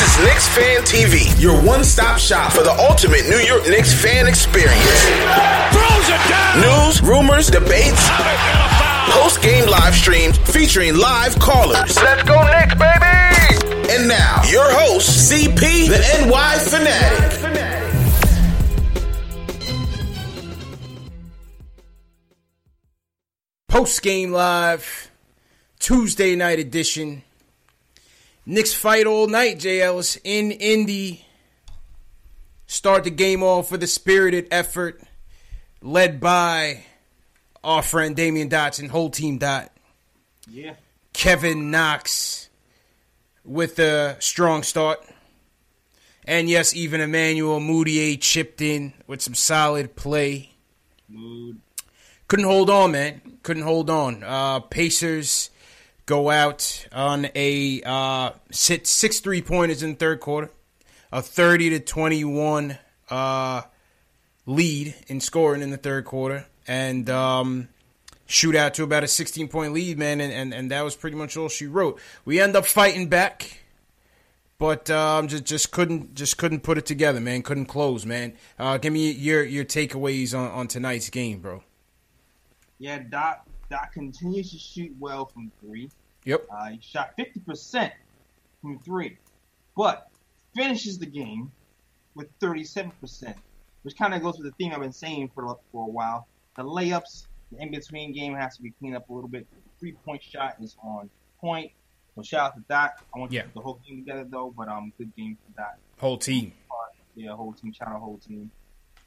This is Knicks Fan TV, your one-stop shop for the ultimate New York Knicks fan experience. Throws it down. News, rumors, debates, post-game live streams featuring live callers. Let's go Knicks, baby. And now, your host, CP, the NY Fanatic. Post game live, Tuesday night edition. Knicks fight all night, J. Ellis, in Indy. Start the game off with a spirited effort led by our friend Damyean Dotson, whole team dot. Yeah. Kevin Knox with a strong start. And yes, even Emmanuel Mudiay chipped in with some solid play. Mood. Couldn't hold on, man. Couldn't hold on. Uh, Pacers go out on a uh, six, six three pointers in the third quarter, a thirty to twenty one uh, lead in scoring in the third quarter, and um, shoot out to about a sixteen point lead, man, and, and, and that was pretty much all she wrote. We end up fighting back. But um, just just couldn't just couldn't put it together, man. Couldn't close, man. Uh, give me your your takeaways on, on tonight's game, bro. Yeah, Doc Doc continues to shoot well from three. Yep. Uh, he shot 50% from three, but finishes the game with 37%, which kind of goes with the theme I've been saying for for a while. The layups, the in between game has to be cleaned up a little bit. The three point shot is on point. So shout out to Doc. I want Yeah. to put the whole team together though, but um, good game for Doc. Whole team. Yeah, whole team. Shout out whole team.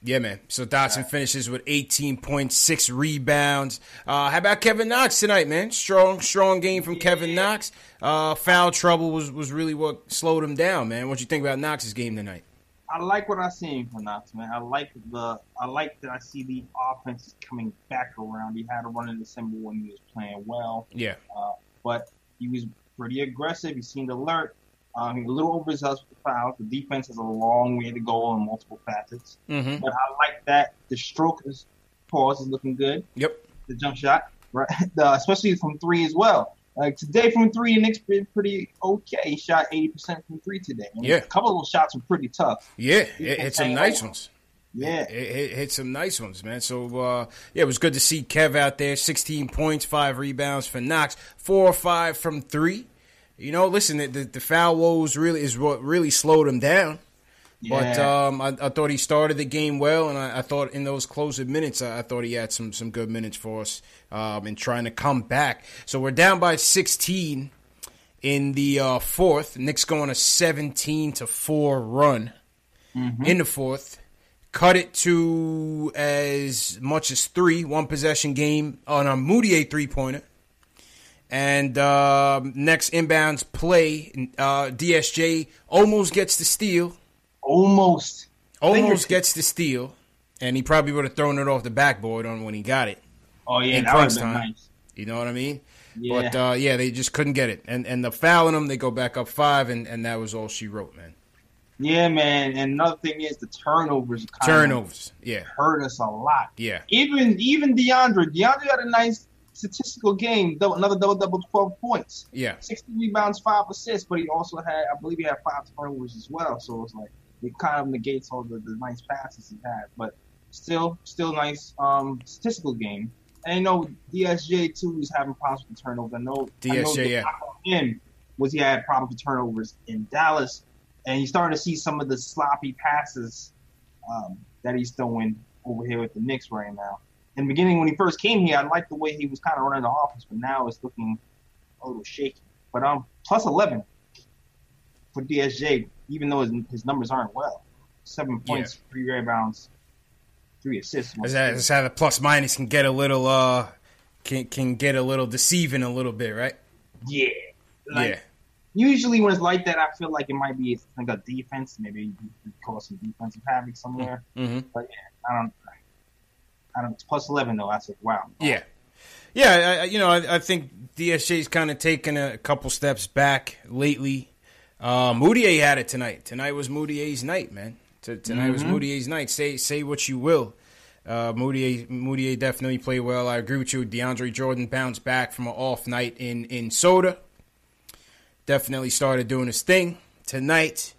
Yeah, man. So Dotson finishes with 18.6 rebounds. Uh, how about Kevin Knox tonight, man? Strong, strong game from Kevin Knox. Uh, foul trouble was, was really what slowed him down, man. What you think about Knox's game tonight? I like what I seen from Knox, man. I like the I like that I see the offense is coming back around. He had a run in December when he was playing well, Yeah. uh, but he was pretty aggressive. He seemed alert. Um, he a little overzealous with the fouls. The defense has a long way to go on multiple facets, Mm-hmm. but I like that the stroke is pause is looking good. Yep. The jump shot, right? The, especially from three as well. Like today from three, the Knicks been pretty okay. He shot eighty percent from three today. I mean, Yeah. a couple of those shots were pretty tough. Yeah, it hit some nice ones. Yeah. It, it hit some nice ones, man. So uh, yeah, it was good to see Kev out there. 16 points, five rebounds for Knox, four or five from three. You know, listen, the, the, the foul woes really is what really slowed him down. But um, I, I thought he started the game well, and I, I thought in those closing minutes, I, I thought he had some some good minutes for us um, in trying to come back. So we're down by 16 in the uh, fourth. Knicks going a 17 to four run in the fourth. Cut it to as much as three, one possession game on a Mudiay three pointer. And um next inbounds play, uh, DSJ almost gets the steal. Almost. Almost gets the steal, and he probably would have thrown it off the backboard on when he got it. Oh yeah, In that would have crunch time. nice. You know what I mean? Yeah. But uh, yeah, they just couldn't get it, and and the fouling them, they go back up five, and, and that was all she wrote, man. Yeah, man. And another thing is the turnovers. Kind Turnovers, yeah, hurt us a lot. yeah, Even even DeAndre, DeAndre had a nice statistical game, double, another double double, twelve points, Yeah. sixty rebounds, five assists. But he also had, I believe, he had five turnovers as well. So it's like it kind of negates all the, the nice passes he had. But still, still nice um, statistical game. And you know, DSJ too is having problems with turnovers. I know I know DSJ, yeah. him was he had problems with turnovers in Dallas, and he's starting to see some of the sloppy passes um, that he's throwing over here with the Knicks right now. In the beginning, when he first came here, I liked the way he was kind of running the offense, but now it's looking a little shaky. But um, plus 11 for DSJ, even though his, his numbers aren't well. Seven points, three rebounds, three assists. Is that, is how the plus minus can get a little uh can can get a little deceiving a little bit, right? yeah. Like, yeah. Usually when it's like that, I feel like it might be like a defense. Maybe cause some defensive havoc somewhere. Mm-hmm. But yeah, I don't. I don't. It's plus eleven though. I said, wow. Yeah, yeah. I, you know, I, I think DSJ's kind of taken a couple steps back lately. Uh, Mudiay had it tonight. Tonight was Mudiay's night, man. T- tonight was Mudiay's night. Say say what you will. Uh, Mudiay, Mudiay definitely played well. I agree with you. DeAndre Jordan bounced back from an off night in in Soda. Definitely started doing his thing tonight.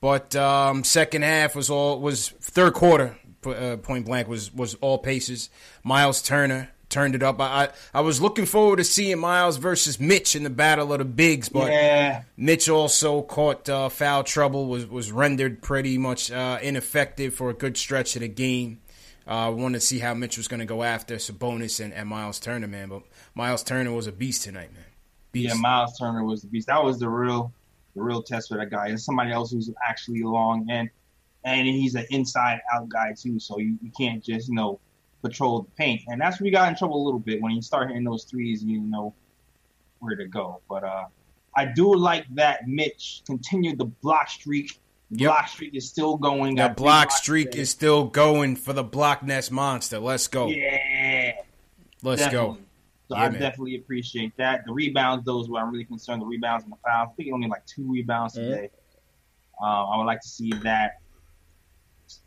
But um, second half was all was third quarter. Uh, point blank was was all Pacers. Miles Turner turned it up. I, I I was looking forward to seeing Miles versus Mitch in the battle of the bigs, but yeah. Mitch also caught uh, foul trouble. was was rendered pretty much uh, ineffective for a good stretch of the game. Uh, wanted to see how Mitch was going to go after Sabonis and, and Miles Turner, man. But Miles Turner was a beast tonight, man. Beast. Yeah, Miles Turner was the beast. That was the real, the real test for that guy. And somebody else who's actually long and and he's an inside out guy too. So you, you can't just you know patrol the paint. And that's where we got in trouble a little bit when you start hitting those threes. You know where to go. But uh, I do like that Mitch continued the block streak. Yep. Block streak is still going. The block streak today. is still going for the block nest monster. Let's go. yeah. Let's go. So Yeah, I man. definitely appreciate that. The rebounds, those were I'm really concerned. The rebounds and the fouls. I think he only like two rebounds Mhm. today. Um, I would like to see that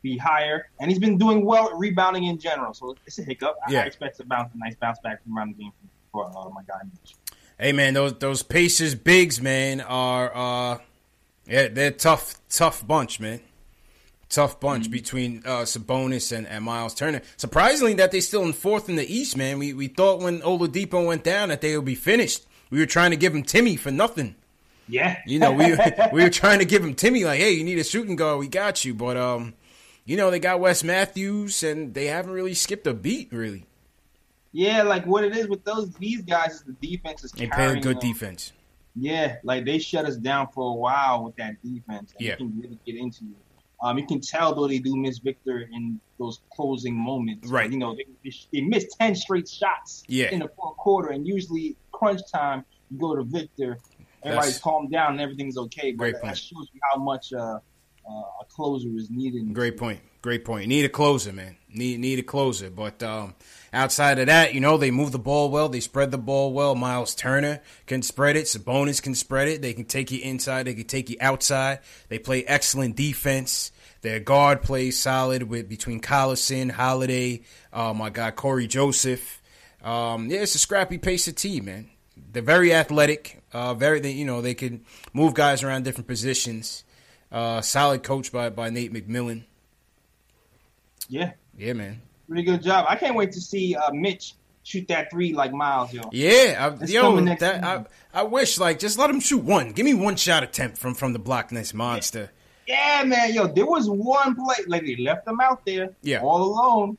be higher. And he's been doing well at rebounding in general. So it's a hiccup. I- Yeah. I expect a bounce, a nice bounce back from around the game for uh, my guy Mitch. Hey man, those those Pacers bigs, man, are uh yeah, they're tough, tough bunch, man. Tough bunch between uh Sabonis and, and Miles Turner. Surprisingly that they still in fourth in the East, man. We we thought when Oladipo went down that they would be finished. We were trying to give him Timmy for nothing. Yeah. You know, we we were trying to give him Timmy like, hey, you need a shooting guard, we got you. But um, you know, they got Wes Matthews and they haven't really skipped a beat, really. yeah, like what it is with those these guys is the defense is They play carrying a good them. defense. Yeah, like they shut us down for a while with that defense. And Yeah. They can really get into it. Um, you can tell though they do miss Victor in those closing moments. Right. You know, they, they missed ten straight shots Yeah. in the fourth quarter, and usually crunch time you go to Victor. Everybody's That's- calmed down and everything's okay. But Great that point. shows you how much uh, uh, a closer is needed. Great point. Great point. Need a closer, man. Need need a closer. But um, outside of that, you know, they move the ball well. They spread the ball well. Miles Turner can spread it. Sabonis can spread it. They can take you inside. They can take you outside. They play excellent defense. Their guard plays solid with between Collison, Holiday, uh, my guy Cory Joseph. Um, yeah, it's a scrappy pace of team, man. They're very athletic. Uh, very, they, you know, they can move guys around different positions. Uh, solid coach by by Nate McMillan. Yeah, Yeah, man. pretty good job. I can't wait to see uh, Mitch shoot that three like Miles, yo. Yeah, I, yo, that, I. I wish like just let him shoot one. Give me one shot attempt from from the block nest monster. Yeah, man, yo, there was one play like they left him out there, Yeah. all alone,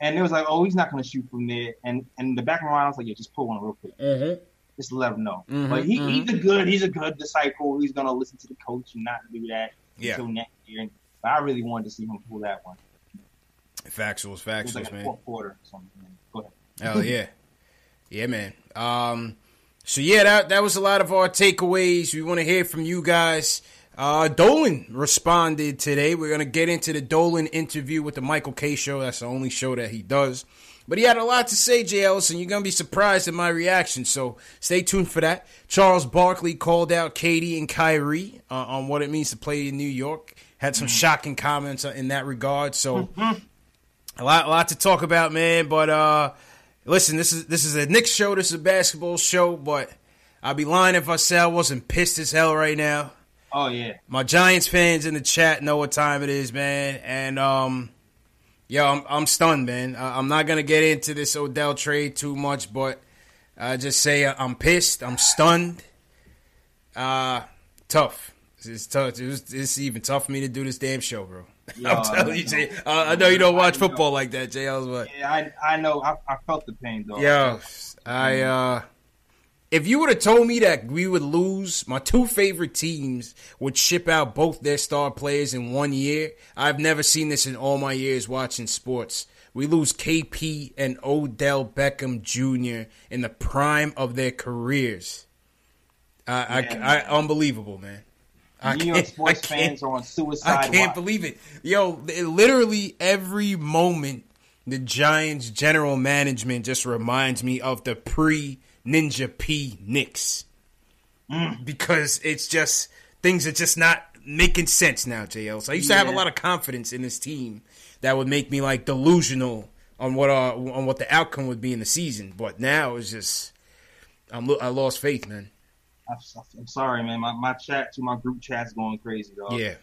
and it was like, oh, he's not gonna shoot from there. And and the back of my mind, I was like, yeah, just pull one real quick, Mm-hmm. Just let him know. Mhm, But he, mhm. he's a good, he's a good disciple. He's gonna listen to the coach and not do that Yeah. until next year. But I really wanted to see him pull that one. Factuals, factuals, like man. fourth quarter or something. Go ahead. Hell yeah, yeah, man. Um, so yeah, that that was a lot of our takeaways. We want to hear from you guys. Uh, Dolan responded today. We're gonna get into the Dolan interview with the Michael Kay show. That's the only show that he does. But he had a lot to say, Jay Ellison. You're gonna be surprised at my reaction. So stay tuned for that. Charles Barkley called out KD and Kyrie uh, on what it means to play in New York. Had some shocking comments in that regard. So a lot, a lot to talk about, man. But uh, listen, this is this is a Knicks show. This is a basketball show, but I'd be lying if I said I wasn't pissed as hell right now. Oh yeah. My Giants fans in the chat know what time it is, man, and um, yo, I'm I'm stunned, man. I'm not gonna get into this Odell trade too much, but I just say I'm pissed. I'm stunned. Uh, tough. It's tough. It was, it's even tough for me to do this damn show, bro. Yo, I'm telling I you. Jay. Uh, I know you don't watch know. football like that, Jay. I was what? Yeah, I I know. I, I felt the pain though. Yo, I uh if you would have told me that we would lose, my two favorite teams would ship out both their star players in one year. I've never seen this in all my years watching sports. We lose KP and Odell Beckham Jr. in the prime of their careers. I, Yeah, I, I, unbelievable, man. I New York sports fans are on suicide. I can't watch. believe it. Yo, it- literally every moment the Giants general management just reminds me of the pre Ninja P Knicks. Because it's just things are just not making sense now, JL. So I used to have a lot of confidence in this team that would make me like delusional on what uh, on what the outcome would be in the season. But now it's just I'm I lost faith, man. I'm, I'm sorry, man. My, my chat to my group chat's going crazy, dog. Yeah.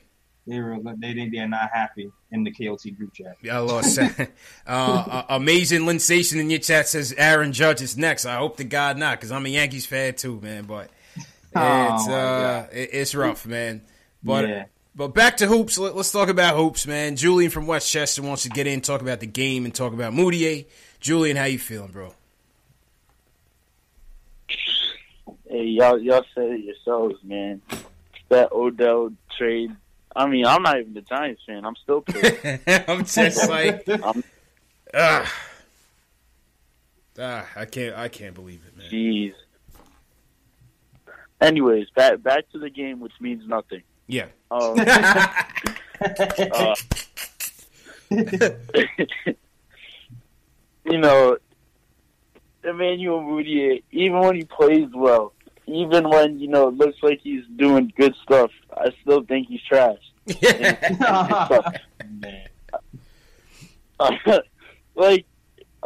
They were they think they're not happy in the KOT group chat. I lost. uh, uh, amazing Linsation in your chat says Aaron Judge is next. I hope to God not, because I'm a Yankees fan too, man. But it's Oh, uh, it- it's rough, man. But Yeah. but back to hoops. Let, us talk about hoops, man. Julian from Westchester wants to get in, talk about the game, and talk about Mudiay. Julian, how you feeling, bro? Hey, y'all, y'all said it yourselves, man. That Odell trade. I mean, I'm not even the Giants fan. I'm still pissed. I'm just like, I'm, ah, ah, I can't, I can't believe it, man. jeez. Anyways, back back to the game, which means nothing. Yeah, Um, uh, you know, Emmanuel Mudiay, even when he plays well, even when you know it looks like he's doing good stuff, I still think he's trash. like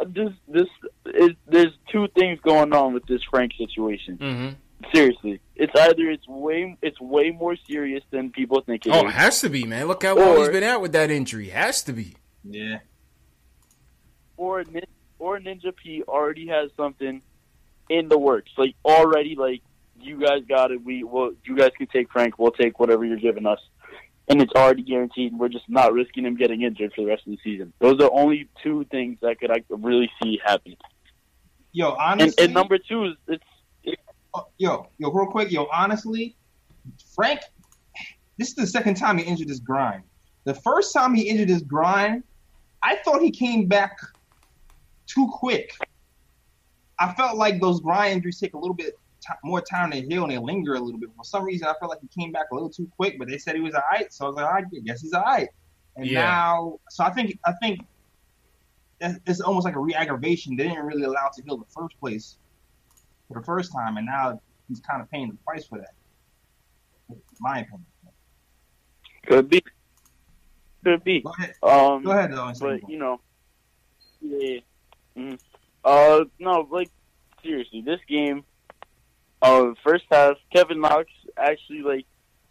this, this is there's two things going on with this Frank situation. hmm Seriously, it's either it's way it's way more serious than people think it is. Oh, it has to be, man. Look how long he's been out with that injury. Has to be. Yeah. or or Ninja P already has something in the works. Like already, like you guys got it. We well, you guys can take Frank. We'll take whatever you're giving us, and it's already guaranteed. We're just not risking him getting injured for the rest of the season. Those are only two things that could I could really see happen. Yo, And, honestly. and number two is it's Oh, yo, yo, real quick, yo, honestly, Frank, this is the second time he injured his grind. The first time he injured his grind, I thought he came back too quick. I felt like those grind injuries take a little bit t- more time to heal and they linger a little bit. For some reason, I felt like he came back a little too quick, but they said he was alright, so I was like, I guess he's alright. And Yeah. now, so I think, I think it's almost like a re-aggravation. They didn't really allow to heal in the first place for the first time, and now he's kind of paying the price for that. In my opinion. could be could be. Go ahead. Um, Go ahead, though. but you know, yeah. mhm. Uh, no, like seriously, this game, uh, first half, Kevin Knox actually like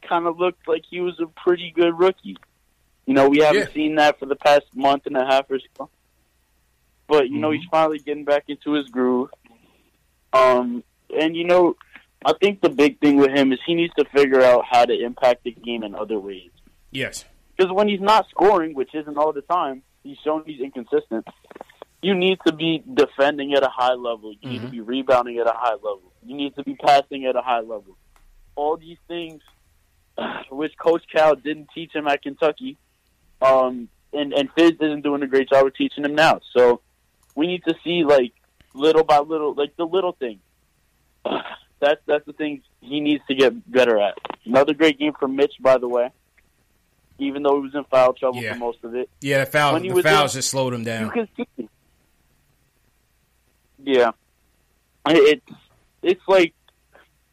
kind of looked like he was a pretty good rookie. You know, we haven't Yeah. seen that for the past month and a half or so. But you know, Mhm. he's finally getting back into his groove. Um, and you know, I think the big thing with him is he needs to figure out how to impact the game in other ways. Yes. Because when he's not scoring, which isn't all the time, he's shown he's inconsistent. You need to be defending at a high level. You need to Mhm. be rebounding at a high level. You need to be passing at a high level. All these things, which Coach Cal didn't teach him at Kentucky, um, and and Fizz isn't doing a great job of teaching him now. So we need to see like little by little, like the little things. That's that's the things he needs to get better at. Another great game from Mitch, by the way. Even though he was in foul trouble Yeah. for most of it, Yeah, the foul, When the fouls in- just slowed him you down. can see. Yeah, it's it's like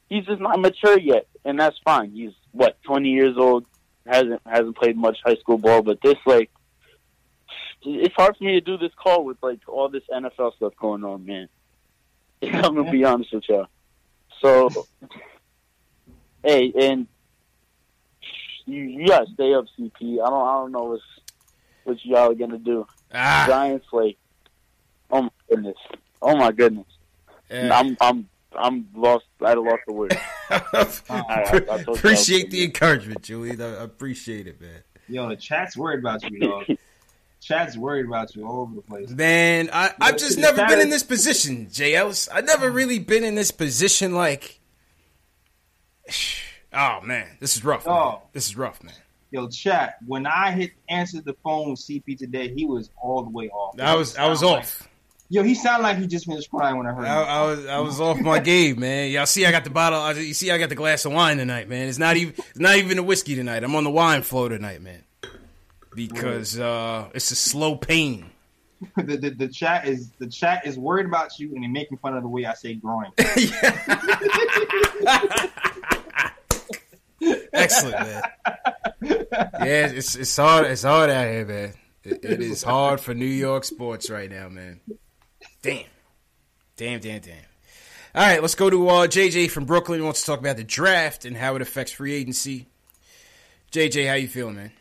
he's just not mature yet, and that's fine. He's what twenty years old, hasn't hasn't played much high school ball, but this like it's hard for me to do this call with like all this NFL stuff going on, man. I'm gonna be honest with y'all. So, hey, and you, you gotta stay up, CP. I don't, I don't know what's what y'all are gonna do. Ah, Giants, like, oh my goodness, oh my goodness. yeah. I'm, I'm, I'm lost. I lost the word. I- I I appreciate the encouragement, Julie. I I appreciate it, man. Yo, the chat's worried about you, dog. chat's worried about you all over the place. Man, I, I've Yeah, just never been status- in this position, Jay Ellis. I've never mm. really been in this position like. Oh man, this is rough. Man. This is rough, man. Yo, chat. When I hit answered the phone with CP today, he was all the way off. I was I was Sound like- off. Yo, he sounded like he just finished crying when I heard I. I was I was off my game, man. Y'all see, I got the bottle. I- You see, I got the glass of wine tonight, man. It's not even it's not even a whiskey tonight. I'm on the wine flow tonight, man. Because uh, it's a slow pain. the, the, the chat is the chat is worried about you and they're making fun of the way I say growing. Excellent, man. Yeah, it's it's hard. It's hard out here, man. It, it is hard for New York sports right now, man. Damn, damn, damn, damn. All right, let's go to uh, JJ from Brooklyn. He wants to talk about the draft and how it affects free agency. JJ, how you feeling, man?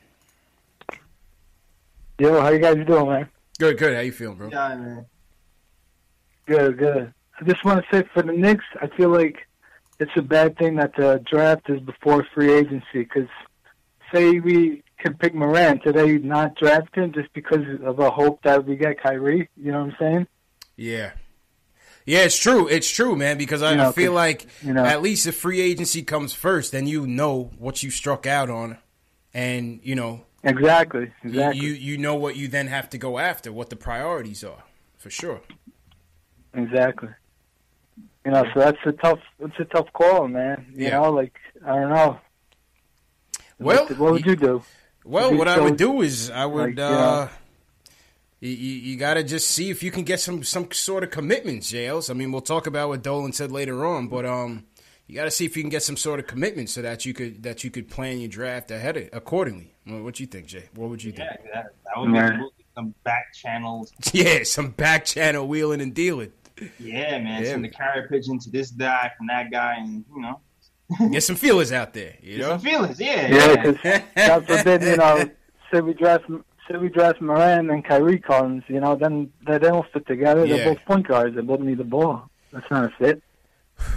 Yo, how you guys doing, man? Good, good. How you feeling, bro? yeah, man. Good, good. I just want to say for the Knicks, I feel like it's a bad thing that the draft is before free agency. Because say we can pick Morant today, not draft him just because of a hope that we get Kyrie. You know what I'm saying? Yeah. Yeah, it's true. It's true, man. Because I, You know, I feel like you know- at least if free agency comes first, then you know what you struck out on, and you know Exactly, you- exactly, you you know what you then have to go after, what the priorities are, for sure. exactly. You know, so that's a tough, it's a tough call, man. You Yeah. know, like I don't know. Well, what, what would you do? Well, what I would do is I would like, you uh know- you, you, you got to just see if you can get some some sort of commitments, jails. I mean, we'll talk about what Dolan said later on, but um you got to see if you can get some sort of commitment so that you could that you could plan your draft ahead of, accordingly. What, what you think, Jay? What would you think? Yeah, that, that would be cool. some back channels. Yeah, some back channel wheeling and dealing. Yeah, man. Yeah, Send the carrier pigeon to this guy from that guy, and you know, Get some feelers out there, you get some feelings. Yeah, Yeah, yeah. 'cause God forbid, you know, say we draft, say we draft Morant and Kyrie comes, you know, then they don't fit together. Yeah. They're both point guards. They both need the ball. That's not a fit.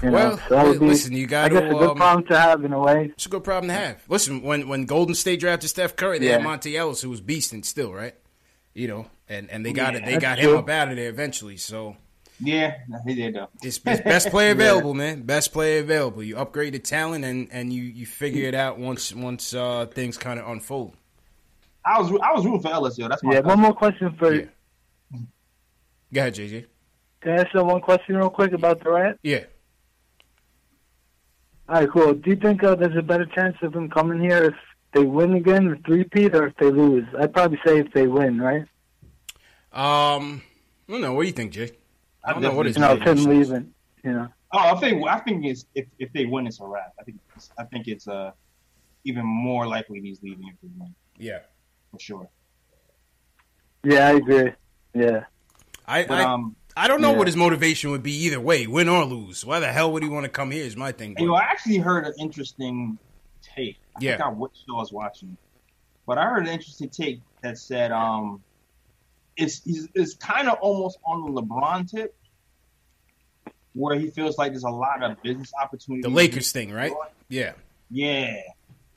You Well, know, so that would be, listen, you I got guess, to. a good Um, problem to have in a way. it's a good problem to have. Listen, when when Golden State drafted Steph Curry, they had Yeah. Monta Ellis, who was beasting still, right? You know, and and they got it. They got true. him up out of there eventually. So yeah. He did though. it's, it's best player available, man. Best player available. You upgrade the talent, and and you you figure it out once once uh, things kind of unfold. I was I was rooting for Ellis, yo. That's my Yeah, one more question for Yeah. Go ahead, JJ. Can I ask you one question real quick about Durant? Yeah. All right, cool. Do you think uh, there's a better chance of him coming here if they win again, the three-peat, or if they lose? I'd probably say if they win, right? Um. I don't know. What do you think, Jay? I don't know what his You know, if him leaving, you know. Oh, I think I think it's if, if they win, it's a wrap. I think it's, I think it's uh even more likely he's leaving if they win Yeah. For sure. Yeah, I agree. Yeah. I But I, um, I don't know yeah. what his motivation would be either way, win or lose. Why the hell would he want to come here? Is my thing. you know, I actually heard an interesting take. I Yeah. I what show I was watching, but I heard an interesting take that said um, it's it's, it's kind of almost on the LeBron tip, where he feels like there's a lot of business opportunities. the Lakers thing, right? Yeah. Yeah,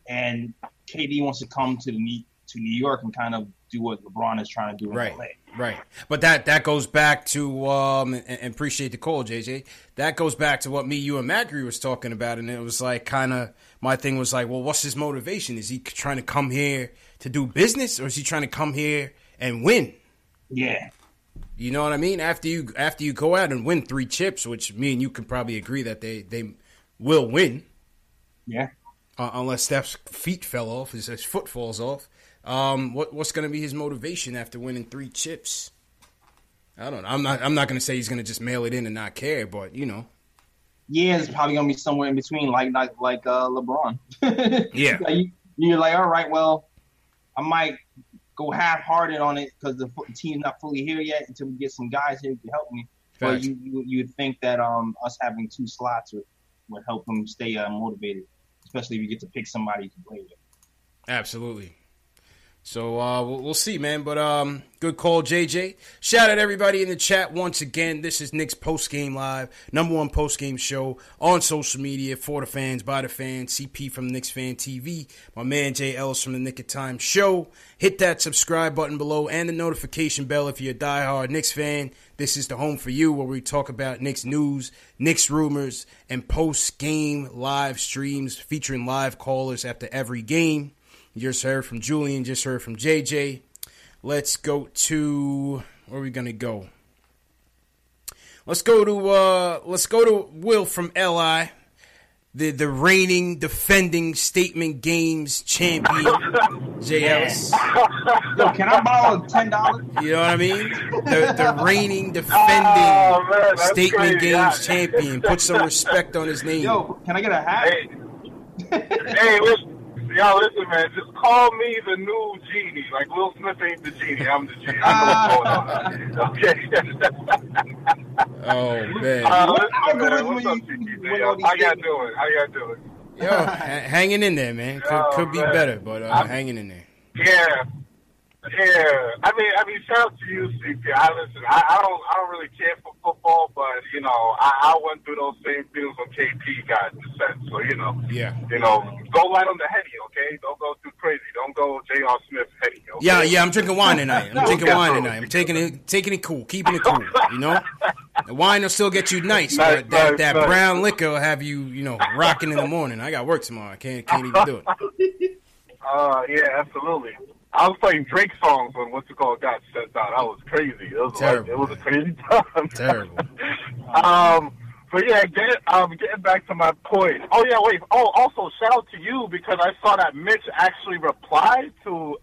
and KD wants to come to the New- to New York and kind of do what LeBron is trying to do in Right, LA. right. But that that goes back to um and, and appreciate the call, JJ. That goes back to what me, you, and Macri was talking about, and it was like kind of my thing was like, well, what's his motivation? Is he trying to come here to do business, or is he trying to come here and win? Yeah, You know what I mean? After you after you go out and win three chips, which me and you can probably agree that they they will win, yeah. uh, unless Steph's feet fell off, his, his foot falls off. Um, what what's going to be his motivation after winning three chips? I don't know. I'm not. I'm not going to say he's going to just mail it in and not care, but you know, Yeah, it's probably gonna be somewhere in between, like like like uh, LeBron. Yeah. Like, you, you're like, all right, well, I might go half-hearted on it because the team's not fully here yet until we get some guys here to help me. But you, you you'd think that um us having two slots would, would help them stay uh, motivated, especially if you get to pick somebody to play with. Absolutely. So uh, we'll, we'll see, man. But um, good call, JJ. Shout out everybody in the chat once again. This is Knicks post game live, number one post game show on social media for the fans, by the fans. CP from Knicks Fan TV, my man Jay Ellis from the Nick of Time Show. Hit that subscribe button below and the notification bell if you're a diehard Knicks fan. This is the home for you where we talk about Knicks news, Knicks rumors, and post game live streams featuring live callers after every game. You just heard from Julian, just heard from JJ. Let's go to where are we gonna go? Let's go to uh let's go to Will from LI. The the reigning defending statement games champion J Ellis. Yo, can I borrow ten dollars? You know what I mean? The the reigning defending Oh, man, statement crazy. games Yeah. champion. Put some respect on his name. Yo, can I get a hat? Hey, hey, listen, yo, listen, man. Just call me the new genie. Like Will Smith ain't the genie. I'm the genie. I know what's going on. Okay. Oh man. uh, listen, How good man, what's up, you- Gigi? when Yo, all these How y'all doing? How y'all doing? Yo, ha- hanging in there, man. Could, Oh, could be man. better, but uh, I'm- hanging in there. Yeah. Yeah, I mean, I mean, shout out to you, CP. I listen. I, I don't, I don't really care for football, but you know, I, I went through those same feelings when KP got descent. So you know, Yeah. you know, go light on the heady, okay? Don't go too crazy. Don't go J.R. Smith heady. Okay? Yeah, yeah, I'm drinking wine tonight. I'm drinking wine tonight. I'm taking it taking it cool, keeping it cool, you know? The wine will still get you nice, Nice, but that, nice, that nice. brown liquor will have you, you know, rocking in the morning. I got work tomorrow. I can't can't even do it. Uh, yeah, absolutely. I was playing Drake songs when what's it called got sent out. I was crazy. It was like, it was a crazy time. Terrible. um, but yeah, get, um, getting back to my point. Oh yeah, wait. Oh, also shout out to you because I saw that Mitch actually replied to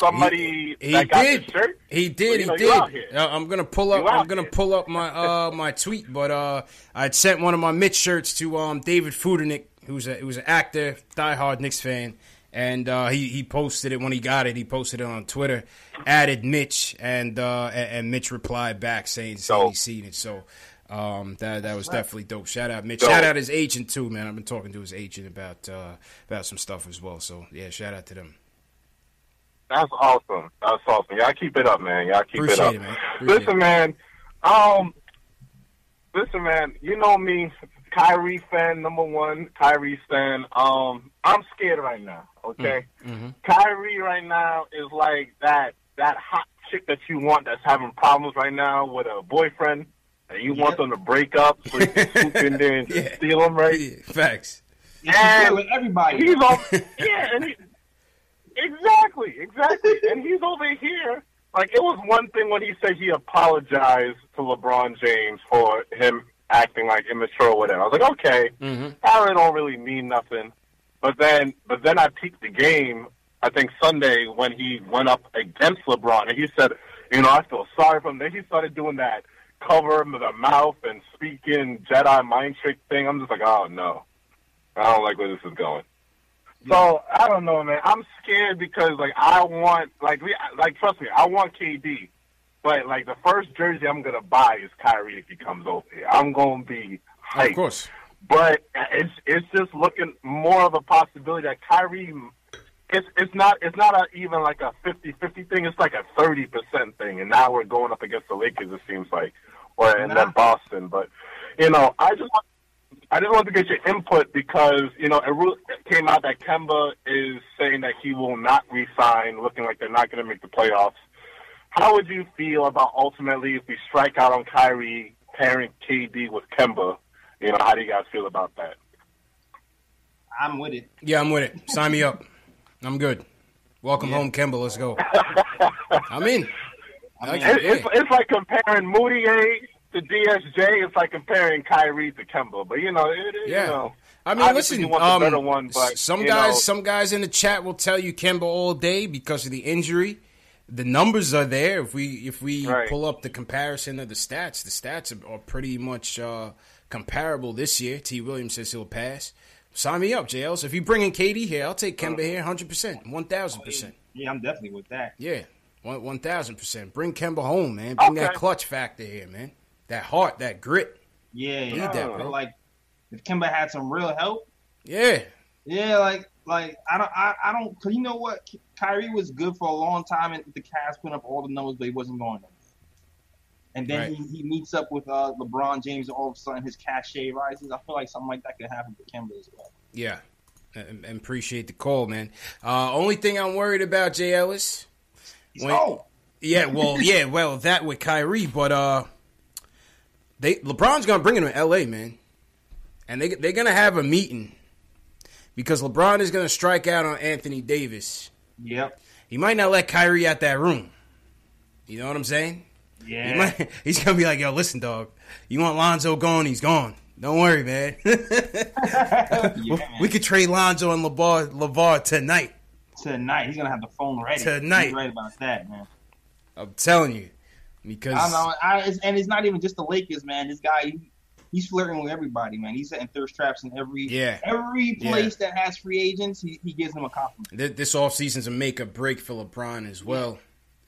somebody He that got did. the shirt. He did. You know, he did. I'm gonna pull up. I'm gonna here. pull up my uh my tweet, but uh, I'd sent one of my Mitch shirts to um David Fudernick, who's a who's an actor, diehard Knicks fan, and uh, he he posted it when he got it. He posted it on Twitter, added Mitch, and uh, and, and Mitch replied back saying, saying he's seen it. So. Um, that that was definitely dope. Shout out Mitch. Dope. Shout out his agent too, man. I've been talking to his agent about uh, about some stuff as well. So yeah, shout out to them. That's awesome. That's awesome. Y'all keep it up, man. Y'all keep Appreciate it up. it, man. Appreciate listen, man. Um, listen, man. You know me, Kyrie fan number one. Kyrie fan. Um, I'm scared right now. Okay, Mm-hmm. Kyrie right now is like that that hot chick that you want that's having problems right now with a boyfriend, and you want them to break up so you can swoop in there and Yeah. steal them, right? Yeah, facts. You should play And with everybody. he's on. yeah, and he, exactly, exactly. And he's over here. Like it was one thing when he said he apologized to LeBron James for him acting like immature or whatever. I was like, okay, Mm-hmm. that don't really mean nothing. But then, but then I peeked the game. I think Sunday when he went up against LeBron, and he said, you know, I feel sorry for him. Then he started doing that cover him the mouth and speaking Jedi mind trick thing. I'm just like, oh no, I don't like where this is going. So I don't know, man. I'm scared because like I want like we like trust me, I want KD, but like the first jersey I'm gonna buy is Kyrie if he comes over here. I'm gonna be hyped. Of course. But it's it's just looking more of a possibility that Kyrie. It's it's not it's not a, even like a 50-50 thing. It's like a thirty percent thing, and now we're going up against the Lakers. It seems like, or and then Boston. But you know, I just want I just wanted to get your input because you know it came out that Kemba is saying that he will not resign, looking like they're not going to make the playoffs. How would you feel about ultimately if we strike out on Kyrie pairing KD with Kemba? You know, how do you guys feel about that? I'm with it. Yeah, I'm with it. Sign me up. I'm good. Welcome home, Kemba. Let's go. I'm in. I- It, yeah. it's, it's like comparing Mudiay to DSJ. It's like comparing Kyrie to Kemba. But you know, it, it, Yeah. you know, I mean, obviously listen. you want the um, better one, but some guys, know, some guys in the chat will tell you Kemba all day because of the injury. The numbers are there. If we if we Right. pull up the comparison of the stats, the stats are, are pretty much uh, comparable this year. T. Williams says he'll pass. Sign me up, JL. So if you bring in KD here, I'll take Kemba here 100%, 1000%. Yeah, I'm definitely with that. Yeah, 1000%. Bring Kemba home, man. Bring that clutch factor here, man. That heart, that grit. Yeah, Need yeah. that. Like, if Kemba had some real help, Yeah. yeah, like, like I don't, I, I don't, cause you know what, Kyrie was good for a long time, and the Cavs put up all the numbers, but he wasn't going anywhere. And then Right. he, he meets up with uh, LeBron James, and all of a sudden his cachet rises. I feel like something like that could happen to Kemba as well. Yeah. And appreciate the call, man. Uh, only thing I'm worried about, Jay Ellis. He's When- old. Yeah, well, yeah, well, that with Kyrie, but uh, they LeBron's gonna bring him to L.A., man, and they they're gonna have a meeting because LeBron is gonna strike out on Anthony Davis. Yep. He might not let Kyrie out that room. You know what I'm saying? He Yeah. might, he's gonna be like, "Yo, listen, dog. You want Lonzo gone? He's gone. Don't worry, man. Yeah, we could trade Lonzo and Levar, Levar tonight. Tonight, he's gonna have the phone ready. Tonight. He's right about that, man. I'm telling you, because I know. I, it's, and it's not even just the Lakers, man. This guy, he, he's flirting with everybody, man. He's setting thirst traps in every Yeah. every place that has free agents. He, he gives them a compliment. Th- this offseason's a make or break for LeBron as well,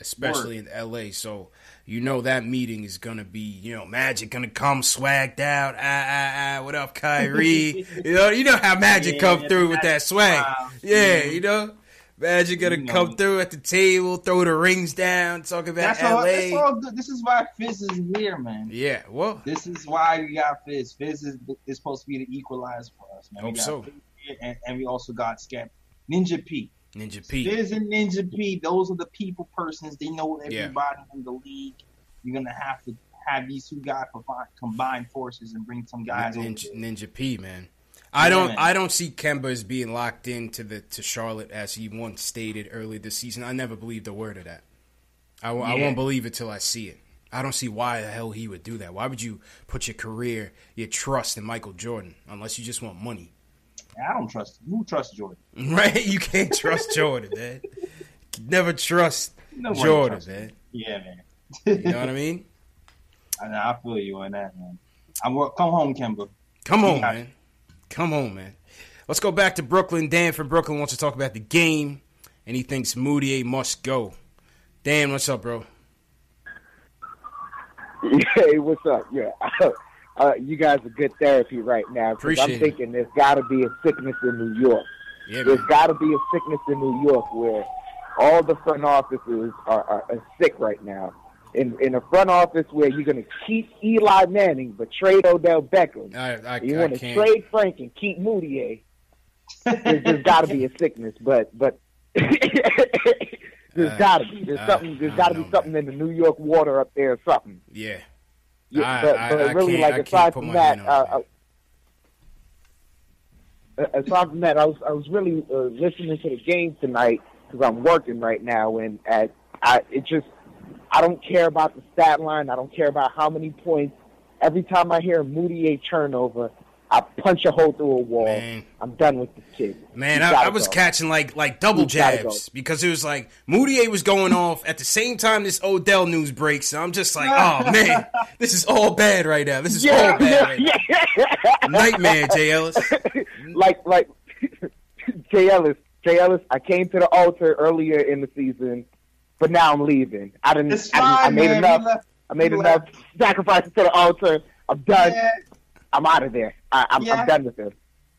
especially in LA. So you know that meeting is gonna be, you know, Magic gonna come swagged out. Ah ah ah, what up, Kyrie? you know, you know how Magic Yeah, come through with that swag. style. Yeah, Mhm. you know. Magic gonna come through at the table, throw the rings down, talk about That's all. LA. That's all good. This is why Fizz is here, man. Yeah, well, This is why we got Fizz. Fizz is, is supposed to be the equalizer for us, man. We Hope got so. Fizz here, and, and we also got Scap Ninja P. Ninja P. Fizz and Ninja P, those are the people persons. They know everybody in the league. You're gonna have to have these two guys combine, combine forces and bring some guys Ninja. Ninja P, man. I don't. I don't see Kemba as being locked into the to Charlotte as he once stated earlier this season. I never believed a word of that. I, Yeah. won't believe it till I see it. I don't see why the hell he would do that. Why would you put your career, your trust in Michael Jordan, unless you just want money? I don't trust. Who trusts Jordan? Right? You can't trust Jordan, man. Never trust Nobody Jordan, trusts man. Yeah, man. You know what I mean? I, I feel you on that, man. I'm come home, Kemba. Come on, Yeah. man. Come on, man. Let's go back to Brooklyn. Dan from Brooklyn wants to talk about the game, and he thinks Mudiay must go. Dan, what's up, bro? Hey, what's up? Yeah, uh, you guys are good therapy right now. 'cause Appreciate I'm it. thinking there's got to be a sickness in New York. Yeah, There's man. got to be a sickness in New York where all the front offices are, are, are sick right now. In in a front office where you're going to keep Eli Manning but trade Odell Beckham. I, I, you want to trade Frank and keep Mudiay. There's, there's got to be a sickness, but but there's Uh, got to be. There's uh, something. there's got to be something in the New York water up there or something. Yeah. Yeah, I- but, I- but I really, can't- like aside from that, uh, uh, aside from that, I was I was really uh, listening to the game tonight because I'm working right now, and at I it just I don't care about the stat line. I don't care about how many points. Every time I hear a Mudiay turnover, I punch a hole through a wall. Man. I'm done with this kid. Man, I, I was go. catching like like double He's gotta jabs because it was like Mudiay was going off at the same time this Odell news breaks. And I'm just like, oh man, this is all bad right now. This is all bad right now. yeah. Nightmare, Jay Ellis. like like Jay Ellis. Jay Ellis, I came to the altar earlier in the season, but now I'm leaving. I didn't. It's I, fine, I made man. enough. I made enough sacrifices to the altar. I'm done. Yeah, I'm out of there. I, I'm, Yeah. I'm done with it.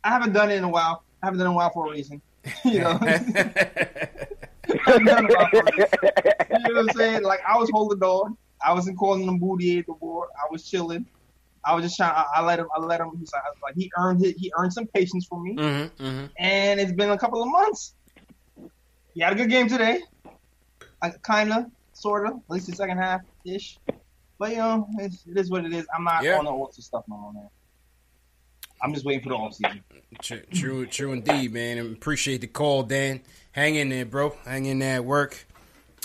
I haven't done it in a while. I haven't done it in a while for a reason. you know. you know what I'm saying? Like I was holding on. I wasn't calling him booty at the war. I was chilling. I was just trying. I, I let him. I let him. He's like, like he earned it. He earned some patience from me, mm-hmm, mm-hmm. and it's been a couple of months. He had a good game today. I, kinda, sorta, at least the second half ish. But you know, it's, it is what it is. I'm not Yeah. on the ultra stuff no more, man. I'm just waiting for the off season. True, true, true indeed, man. And appreciate the call, Dan. Hang in there, bro. Hang in there at work.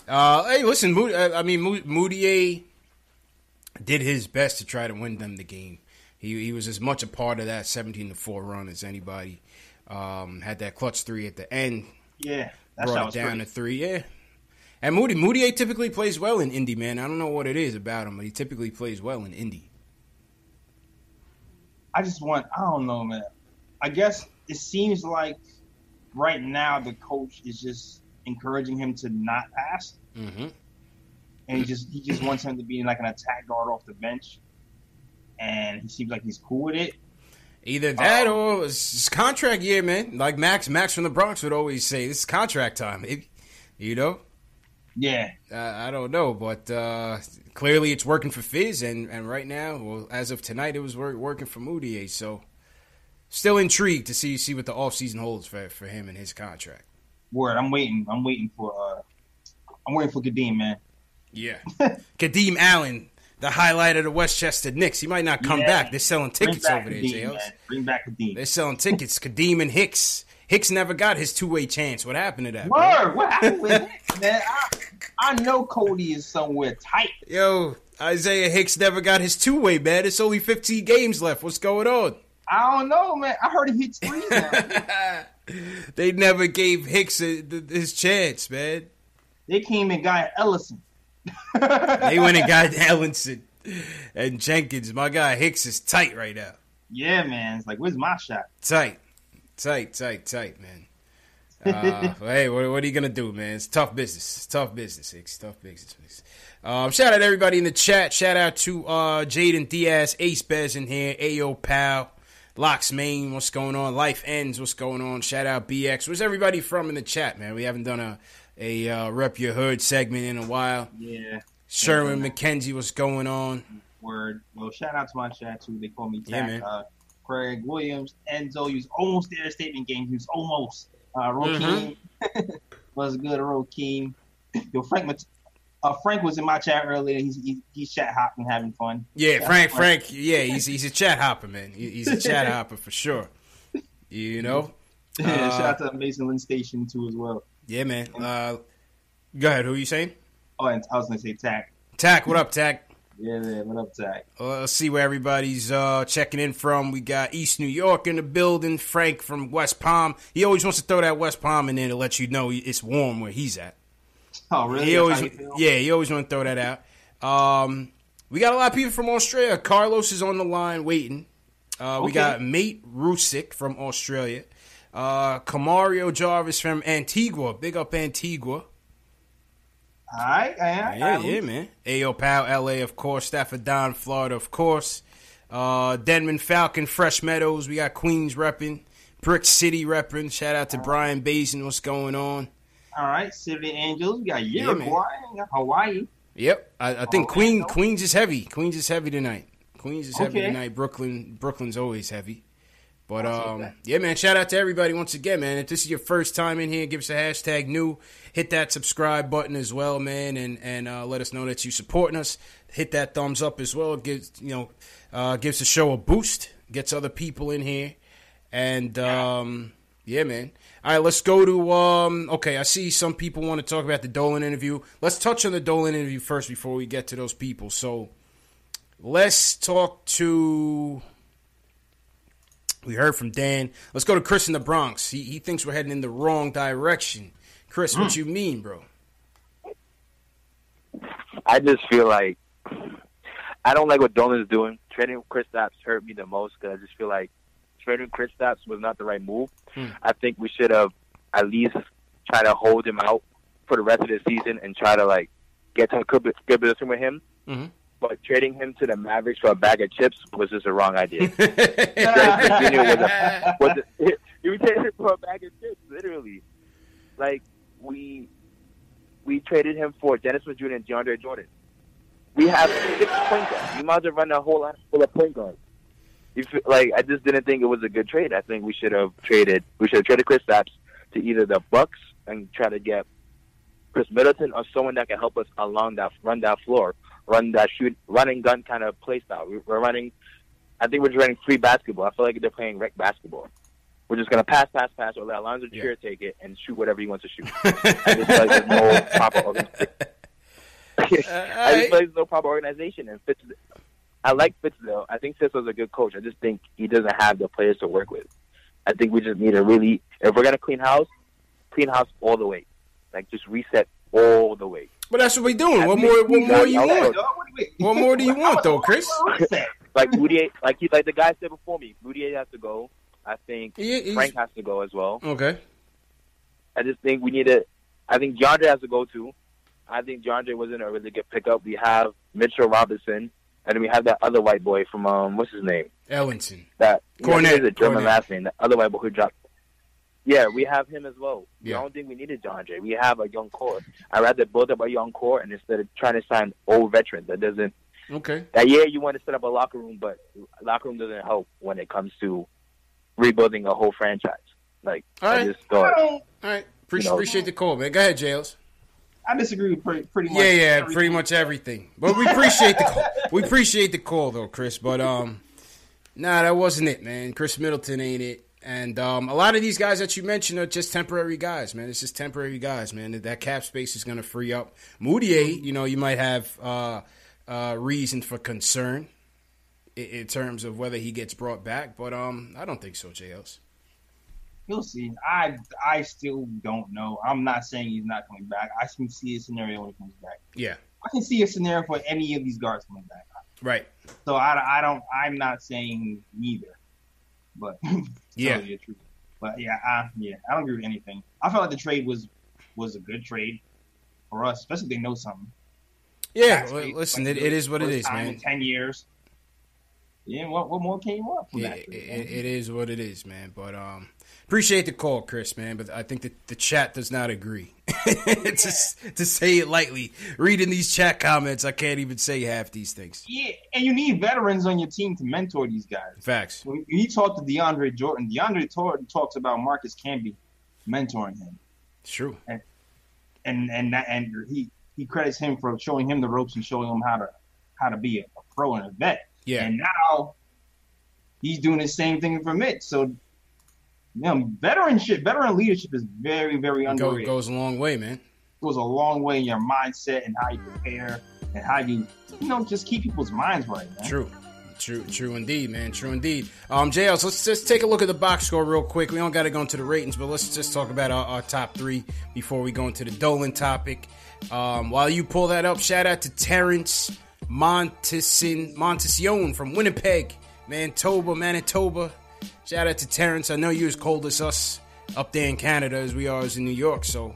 Uh, hey, listen, Moody, uh, I mean, Mo- Mudiay did his best to try to win them the game. He he was as much a part of that seventeen to four run as anybody. Um, had that clutch three at the end, Yeah, that brought it down pretty. to three. Yeah. And Moody Mudiay typically plays well in Indy, man. I don't know what it is about him, but he typically plays well in Indy. I just want. I don't know, man. I guess it seems like right now the coach is just encouraging him to not pass, Mm-hmm. and he just he just wants him to be like an attack guard off the bench, and he seems like he's cool with it. Either that or it's, it's contract year, man. Like Max, Max from the Bronx would always say, "This is contract time." It- you know, Yeah, uh, I don't know, but uh, clearly it's working for Fizz, and, and right now, well, as of tonight, it was work, working for Mudiay. So, still intrigued to see see what the offseason holds for for him and his contract. word. I'm waiting. I'm waiting for. uh I'm waiting for Kadeem, man. Yeah, Kadeem Allen, the highlight of the Westchester Knicks. He might not come Yeah. back. They're selling tickets over there, Kadeem, JLs. man. Bring back Kadeem. They're selling tickets. Kadeem and Hicks. Hicks never got his two way chance. What happened to that? bro? Word. What happened with it, man? I, I know Cody is somewhere tight. Yo, Isaiah Hicks never got his two way, man. It's only 15 games left. What's going on? I don't know, man. I heard he hit three now. They never gave Hicks a, th- his chance, man. they came and got Ellenson. They went and got Ellenson and Jenkins. My guy Hicks is tight right now. Yeah, man. It's like, where's my shot? Tight, tight, tight, tight, man. Uh, hey, what, what are you gonna do, man? It's tough business. It's tough business, Hicks. Tough business. Um, shout out to everybody in the chat. Shout out to uh, Jaden Diaz, Ace Bez in here, Ayo Pal, Locks Main. What's going on? Life Ends. What's going on? Shout out BX. Where's everybody from in the chat, man? We haven't done a a uh, rep your hood segment in a while. Yeah. Sherwin McKenzie, what's going on? Word. Well, shout out to my chat too. They call me Yeah, Tack. man. Uh, Craig Williams, Enzo. He was almost there. Statement game. He was almost. Uh, Mhm. Was good. Rokeem. Yo, Frank. Mat- Uh, Frank was in my chat earlier. He's he, he's chat hopping, having fun. Yeah, Frank. Frank. Yeah, he's he's a chat hopper, man. He- He's a chat hopper for sure. You know. shout Uh, out to Mason Lynn Station too as well. Yeah, man. Uh, go ahead. Who are you saying? Oh, and I was gonna say Tack. Tack. What up, Tack? Yeah, man. What up, Tack? Uh, let's see where everybody's uh, checking in from. We got East New York in the building. Frank from West Palm. He always wants to throw that West Palm in there to let you know it's warm where he's at. Oh, really? He always, yeah, he always want to throw that out. Um, we got a lot of people from Australia. Carlos is on the line waiting. Uh, we Okay. got Mate Rusick from Australia. Uh, Camario Jarvis from Antigua. Big up Antigua. All right, all right, Yeah, all yeah, man. Ayo Pal, LA, of course. Stafford Don, Florida, of course. Uh, Denman Falcon, Fresh Meadows. We got Queens repping. Brick City repping. Shout out to Brian Basin. What's going on? All right, City Angels. We got Yeah, man. Uruguay. got Hawaii. Yep, I, I think Oh, Queen. Queens is heavy. Queens is heavy tonight. Queens is heavy Okay. tonight. Brooklyn Brooklyn's always heavy. But um, yeah, man. Shout out to everybody once again, man. If this is your first time in here, give us a hashtag new. Hit that subscribe button as well, man, and and uh, let us know that you're supporting us. Hit that thumbs up as well. Gives you know uh, gives the show a boost. Gets other people in here, and um, yeah, man. All right, let's go to um. Okay, I see some people want to talk about the Dolan interview. Let's touch on the Dolan interview first before we get to those people. So let's talk to. We heard from Dan. Let's go to Chris in the Bronx. He he thinks we're heading in the wrong direction. Chris, what you mean, bro? I just feel like I don't like what Dolan's doing. Trading Kristaps hurt me the most because I just feel like trading Kristaps was not the right move. Hmm. I think we should have at least try to hold him out for the rest of the season and try to like get to a good, good position with him. Mhm. But trading him to the Mavericks for a bag of chips was just a wrong idea. Dennis Jr. was a, was a, you traded him for a bag of chips, literally. Like we we traded him for Dennis Jr. and DeAndre Jordan. We have six point guards. You might as well run a whole lot full of point guards. You feel, like I just didn't think it was a good trade. I think we should have traded. We should have traded Kristaps to either the Bucks and try to get Khris Middleton or someone that can help us along that run that floor, run that shoot, running gun kind of play style. We- We're running. I think we're just running free basketball. I feel like they're playing rec basketball. We're just gonna pass, pass, pass, or let Alonzo Yeah. Trier take it and shoot whatever he wants to shoot. I just feel like there's no proper organization. Uh, I just feel like there's no proper organization. And Fitz, I like Fitz though. I think Fitz was a good coach. I just think he doesn't have the players to work with. I think we just need to really, if we're gonna clean house, clean house all the way. Like just reset all the way. But that's what we doing. What more? What more got- you want? What do more do you want, though, Chris? What was that? Like Mudiay, like he, like the guy said before me, Mudiay has to go. I think He- Frank has to go as well. Okay. I just think we need to. I think DeAndre has to go too. I think DeAndre wasn't a really good pickup. We have Mitchell Robinson, and then we have that other white boy from um, what's his name? Ellington. That Cornette. He has a German Cornette. last name. The other white boy who dropped. Yeah, we have him as well. Yeah. I don't think we needed DeAndre. We have a young core. I'd rather build up a young core and instead of trying to sign old veterans that doesn't. Okay. That yeah, you want to set up a locker room, but locker room doesn't help when it comes to rebuilding a whole franchise. Like All I just thought. All right. Appreciate, You know- appreciate the call, man. Go ahead, Jails. I disagree with pretty, pretty much. Yeah, yeah, everything. pretty much everything. But we appreciate the call. we appreciate the call though, Chris. But um, nah, that wasn't it, man. Khris Middleton ain't it. And um, a lot of these guys that you mentioned are just temporary guys, man. It's just temporary guys, man. That cap space is going to free up. Mudiay, you know, you might have uh, uh, reason for concern in, in terms of whether he gets brought back, but um, I don't think so, JLs. We'll see. I I still don't know. I'm not saying he's not coming back. I can see a scenario when he comes back. Yeah, I can see a scenario for any of these guards coming back. right. So I, I don't. I'm not saying neither. But Yeah. tell you the truth. But yeah, I, yeah, I don't agree with anything. I felt like the trade was was a good trade for us, especially if they know something. Yeah, well, listen, like, it, it is what it is, man. Ten years. Yeah, what what more can you want from Yeah, that? it, it is what it is, man. But um, appreciate the call, Chris, man. But I think that the chat does not agree. to, to say it lightly, reading these chat comments, I can't even say half these things. Yeah, and you need veterans on your team to mentor these guys. Facts. When you talk to DeAndre Jordan, DeAndre Jordan talks about Marcus Camby mentoring him, It's true. and and that, and he he credits him for showing him the ropes and showing him how to how to be a, a pro and a vet. Yeah. And now he's doing the same thing for Mitch. So, you know, veteranship, veteran leadership is very, very Go, underrated. goes a long way, man. It goes a long way in your mindset and how you prepare and how you, you know, just keep people's minds right, man. True. True, true indeed, man. True indeed. Um, JLs, let's just take a look at the box score real quick. We don't got to go into the ratings, but let's just talk about our, our top three before we go into the Dolan topic. Um, while you pull that up, shout out to Terrence Montesin Montesione from Winnipeg, Manitoba, Manitoba. Shout out to Terrence. I know you're as cold as us up there in Canada as we are as in New York. So,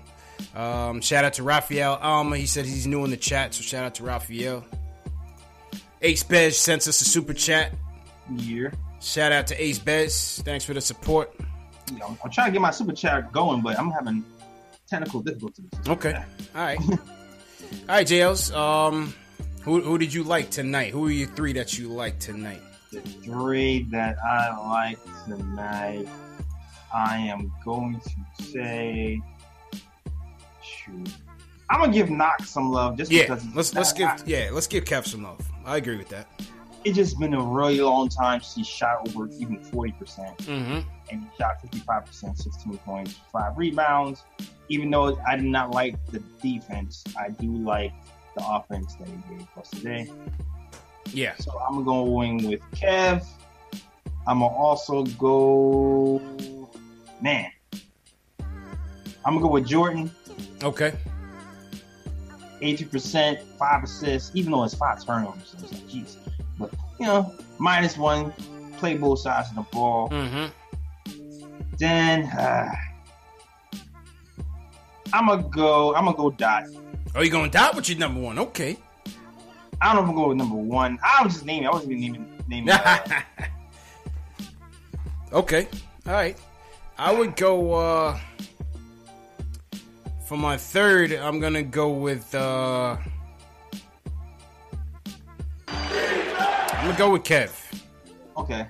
um, shout out to Raphael Alma. He said he's new in the chat, so shout out to Raphael. Ace Bez sends us a super chat. Yeah. Shout out to Ace Bez. Thanks for the support. You know, I'm trying to get my super chat going, but I'm having technical difficulties. Okay. All right. All right, JLs. Um, who, who did you like tonight? Who are your three that you like tonight? The three that I like tonight, I am going to say, shoot, I'm gonna give Knox some love just Yeah, because let's let's I- give yeah let's give Kev some love. I agree with that. it's just been a really long time since he shot over even 40%. Mm-hmm. And he shot 55%, 16 points, 5 rebounds. Even though I did not like the defense, I do like the offense that he gave us today. Yeah. So I'm going with Kev. I'm to also go. Man. I'm going to go with Jordan. Okay. 80%, 5 assists, even though it's 5 turnovers. So it's like, jeez. But, you know, minus one, play both sides of the ball. Mm-hmm. Then, uh, I'm going to go, I'm going to go Dot. Oh, you going to dot with your number one? Okay. I don't know if I'm going with number one. I was just naming, I wasn't even naming, naming uh, Okay. All right. I would go uh for my third, I'm gonna go with uh I'm gonna go with Kev. Okay.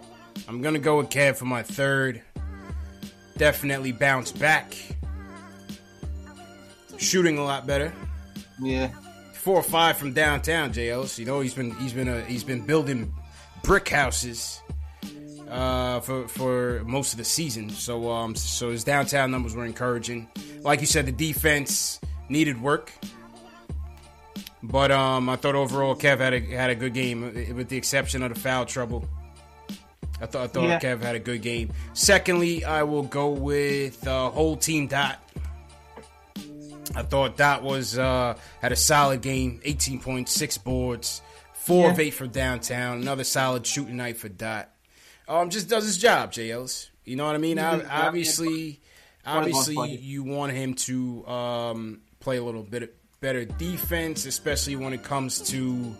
I'm gonna go with Kev for my third. Definitely bounce back. Shooting a lot better. Yeah. Four or five from downtown, JLs. You know he's been he's been a, he's been building brick houses uh, for for most of the season. So um so his downtown numbers were encouraging. Like you said, the defense needed work. But um, I thought overall Kev had a had a good game, uh, with the exception of the foul trouble. I thought I thought Yeah. Kev had a good game. Secondly, I will go with uh, whole team dot. I thought Dot was uh, had a solid game, eighteen point six boards, four Yeah. of eight from downtown. Another solid shooting night for Dot. Um, just does his job, JLs. You know what I mean? Ob- been obviously, obviously, you want him to um, play a little bit better defense, especially when it comes to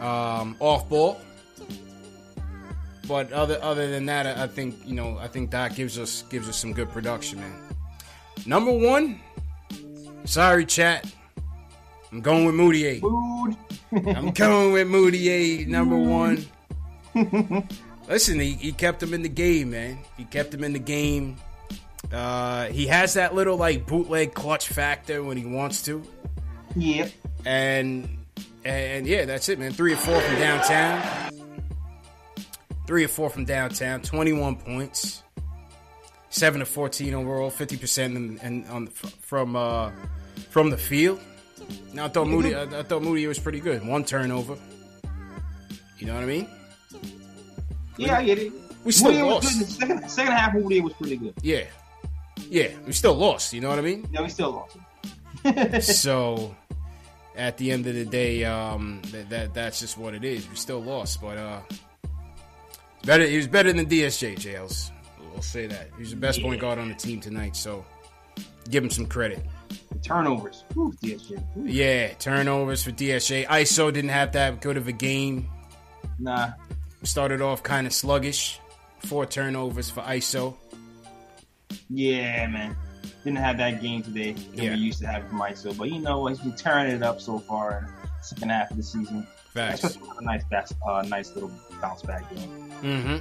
um, off ball. But other other than that, I I think you know I think Dot gives us gives us some good production, man. Number one, sorry chat, I'm going with Mudiay. Food. I'm going with Moody Mudiay, number one. Listen, he, he kept him in the game, man. He kept him in the game. Uh, he has that little like bootleg clutch factor when he wants to, Yep. and and yeah, that's it, man. Three or four from downtown. Three or four from downtown. Twenty-one points. Seven to fourteen overall. Fifty percent and and on the, from uh, from the field. Now I thought Moody, I, I thought Moody was pretty good. One turnover. You know what I mean? Yeah, I get it. We still was lost. second, second half Mudiay was pretty good. Yeah, yeah. We still lost. You know what I mean? No, we still lost. so at the end of the day, um, that, that that's just what it is. We still lost, but uh, better. He was better than DSJ Jails. We'll say that He's the best point guard on the team tonight. So give him some credit. Turnovers. Ooh, DSJ. Ooh. Yeah, turnovers for DSJ. ISO didn't have that good of a game. Nah. Started off kind of sluggish. Four turnovers for ISO. Yeah, man. Didn't have that game today that Yeah. we used to have from ISO. But you know, he's been turning it up so far in the second half of the season. Facts. Especially with a nice, bas- uh, nice little bounce back game. Mm-hmm.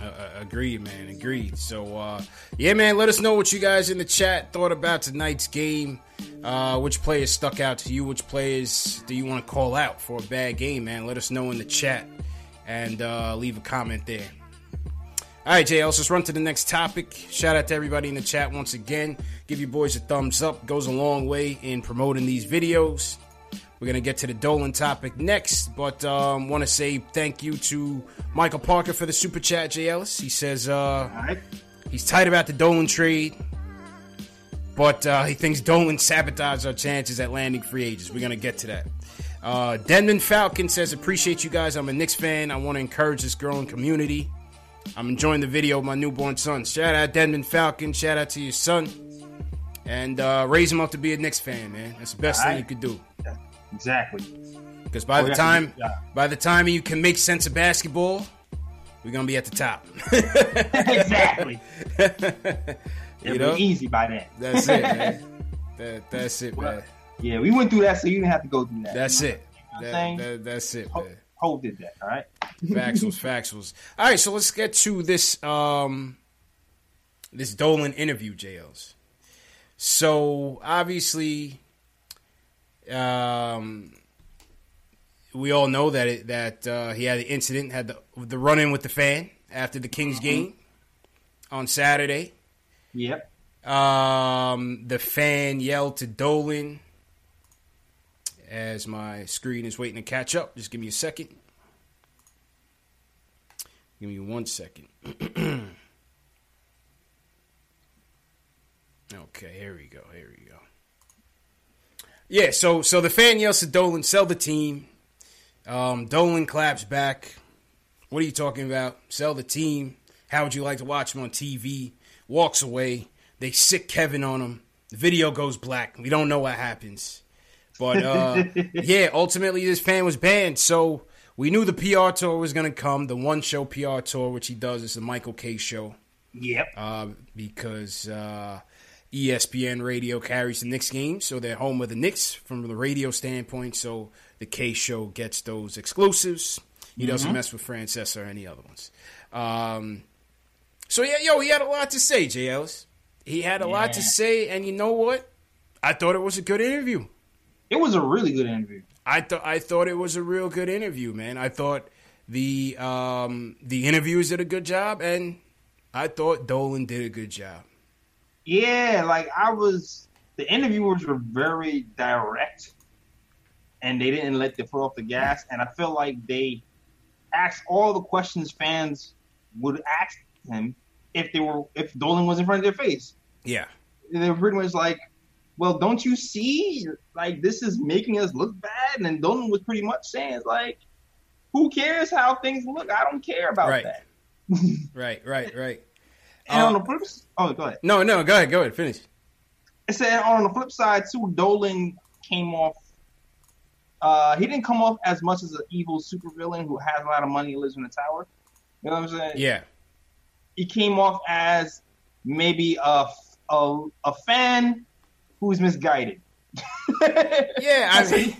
Uh, uh, agreed, man. Agreed. So, uh, yeah, man. Let us know what you guys in the chat thought about tonight's game. Uh, which players stuck out to you? Which players do you want to call out for a bad game, man? Let us know in the chat and uh, leave a comment there. All right, Jay, let's just run to the next topic. Shout out to everybody in the chat once again. Give you boys a thumbs up. Goes a long way in promoting these videos. We're going to get to the Dolan topic next, but um, want to say thank you to Michael Parker for the super chat, Jay Ellis. He says uh, he's tight about the Dolan trade, but uh, he thinks Dolan sabotaged our chances at landing free agents. We're going to get to that. Uh, Denman Falcon says, Appreciate you guys. I'm a Knicks fan. I want to encourage this growing community. I'm enjoying the video of my newborn son. Shout out Denman Falcon. Shout out to your son. And uh, raise him up to be a Knicks fan, man. That's the best thing you could do. Exactly. Because by Oh, the time by the time you can make sense of basketball, we're gonna be at the top. exactly. you It'll know, be easy by then. that's it, man. That, that's it, man. Yeah, we went through that, so you didn't have to go through that. That's You know it. That- that- that's it, man. Ho did that, all right? Factuals, factuals. All right, so let's get to this um this Dolan interview, JLs. So obviously, um, we all know that it, that uh, he had the incident, had the the run in with the fan after the Kings game on Saturday. Yep. Um, the fan yelled to Dolan as my screen is waiting to catch up. Just give me a second. Give me one second. okay, here we go. Here we go. Yeah, so so the fan yells to Dolan, sell the team. Um, Dolan claps back. What are you talking about? Sell the team. How would you like to watch him on TV? Walks away. They sick Kevin on him. The video goes black. We don't know what happens. But uh, yeah, ultimately this fan was banned. So we knew the PR tour was going to come. The one show PR tour, which he does, is the Michael Kay show. Yep. Uh, because uh, ESPN Radio carries the Knicks game, so they're home of the Knicks from the radio standpoint. So the Kay show gets those exclusives. He doesn't Mhm. mess with Francesa or any other ones. Um, so yeah, yo, he had a lot to say, J. Ellis. He had a lot to say, and you know what? I thought it was a good interview. It was a really good interview. I thought I thought it was a real good interview, man. I thought the um, the interviewers did a good job, and I thought Dolan did a good job. Yeah, like I was. The interviewers were very direct, and they didn't let the foot off the gas. And I feel like they asked all the questions fans would ask him if they were if Dolan was in front of their face. Yeah. they were pretty much like, "Well, don't you see? Like this is making us look bad." And Dolan was pretty much saying, "Like, who cares how things look? I don't care about Right. that." Right, right, right. And Uh, on the flip, oh, go ahead. No, no, go ahead, go ahead, finish. It said on the flip side too, Dolan came off. Uh, he didn't come off as much as an evil supervillain who has a lot of money and lives in a tower. You know what I'm saying? Yeah. He came off as maybe a a, a fan who's misguided. Yeah, I mean,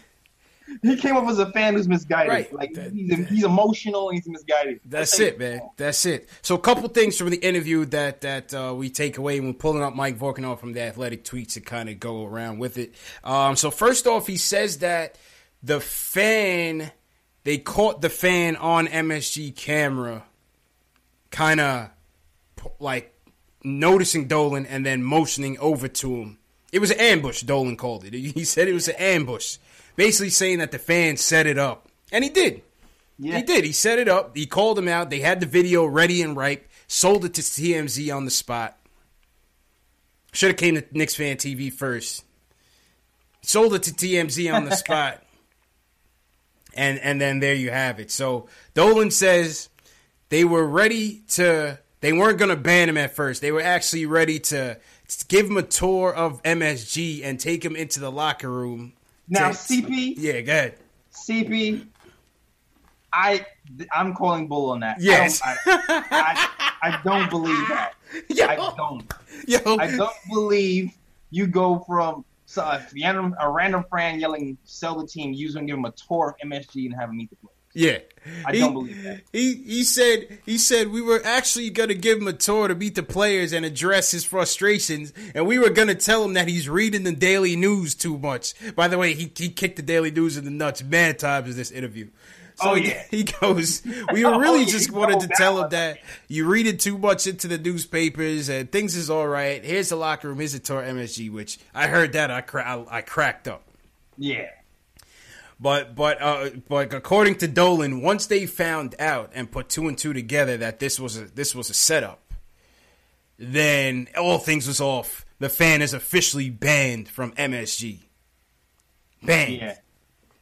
he came off as a fan who's misguided. Right. Like he's, he's emotional and he's misguided. That's it, man. That's it. So, a couple things from the interview that that uh, we take away when pulling up Mike Vorkunov from the Athletic tweets to kind of go around with it. Um, so, first off, he says that the fan they caught the fan on MSG camera, kind of like noticing Dolan and then motioning over to him. It was an ambush. Dolan called it. He said it was an ambush, basically saying that the fan set it up, and he did. Yeah. He did. He set it up. He called him out. They had the video ready and ripe. Sold it to TMZ on the spot. Should have came to Knicks Fan TV first. Sold it to TMZ on the spot. And and then there you have it. So Dolan says they were ready to they weren't going to ban him at first. They were actually ready to give him a tour of MSG and take him into the locker room. Now, to- CP, Yeah, go ahead. CP, I I'm calling bull on that. Yes. I don't, I, I, I don't believe that. I don't. Yo. I don't believe you go from so a random, a random fan yelling "sell the team," you're gonna give him a tour of MSG and have him meet the players. Yeah, I He- don't believe that. He he said he said we were actually gonna give him a tour to meet the players and address his frustrations, and we were gonna tell him that he's reading the Daily News too much. By the way, he he kicked the Daily News in the nuts mad times in this interview. So Oh, he- yeah. he goes. We Oh, really yeah, just he wanted to tell him that you read it too much into the newspapers and things is all right. Here's the locker room. Here's the tour MSG. Which I heard that I cra- I, I cracked up. Yeah. But but uh, but according to Dolan, once they found out and put two and two together that this was a this was a setup, then all things was off. The fan is officially banned from MSG. Banned. Yeah.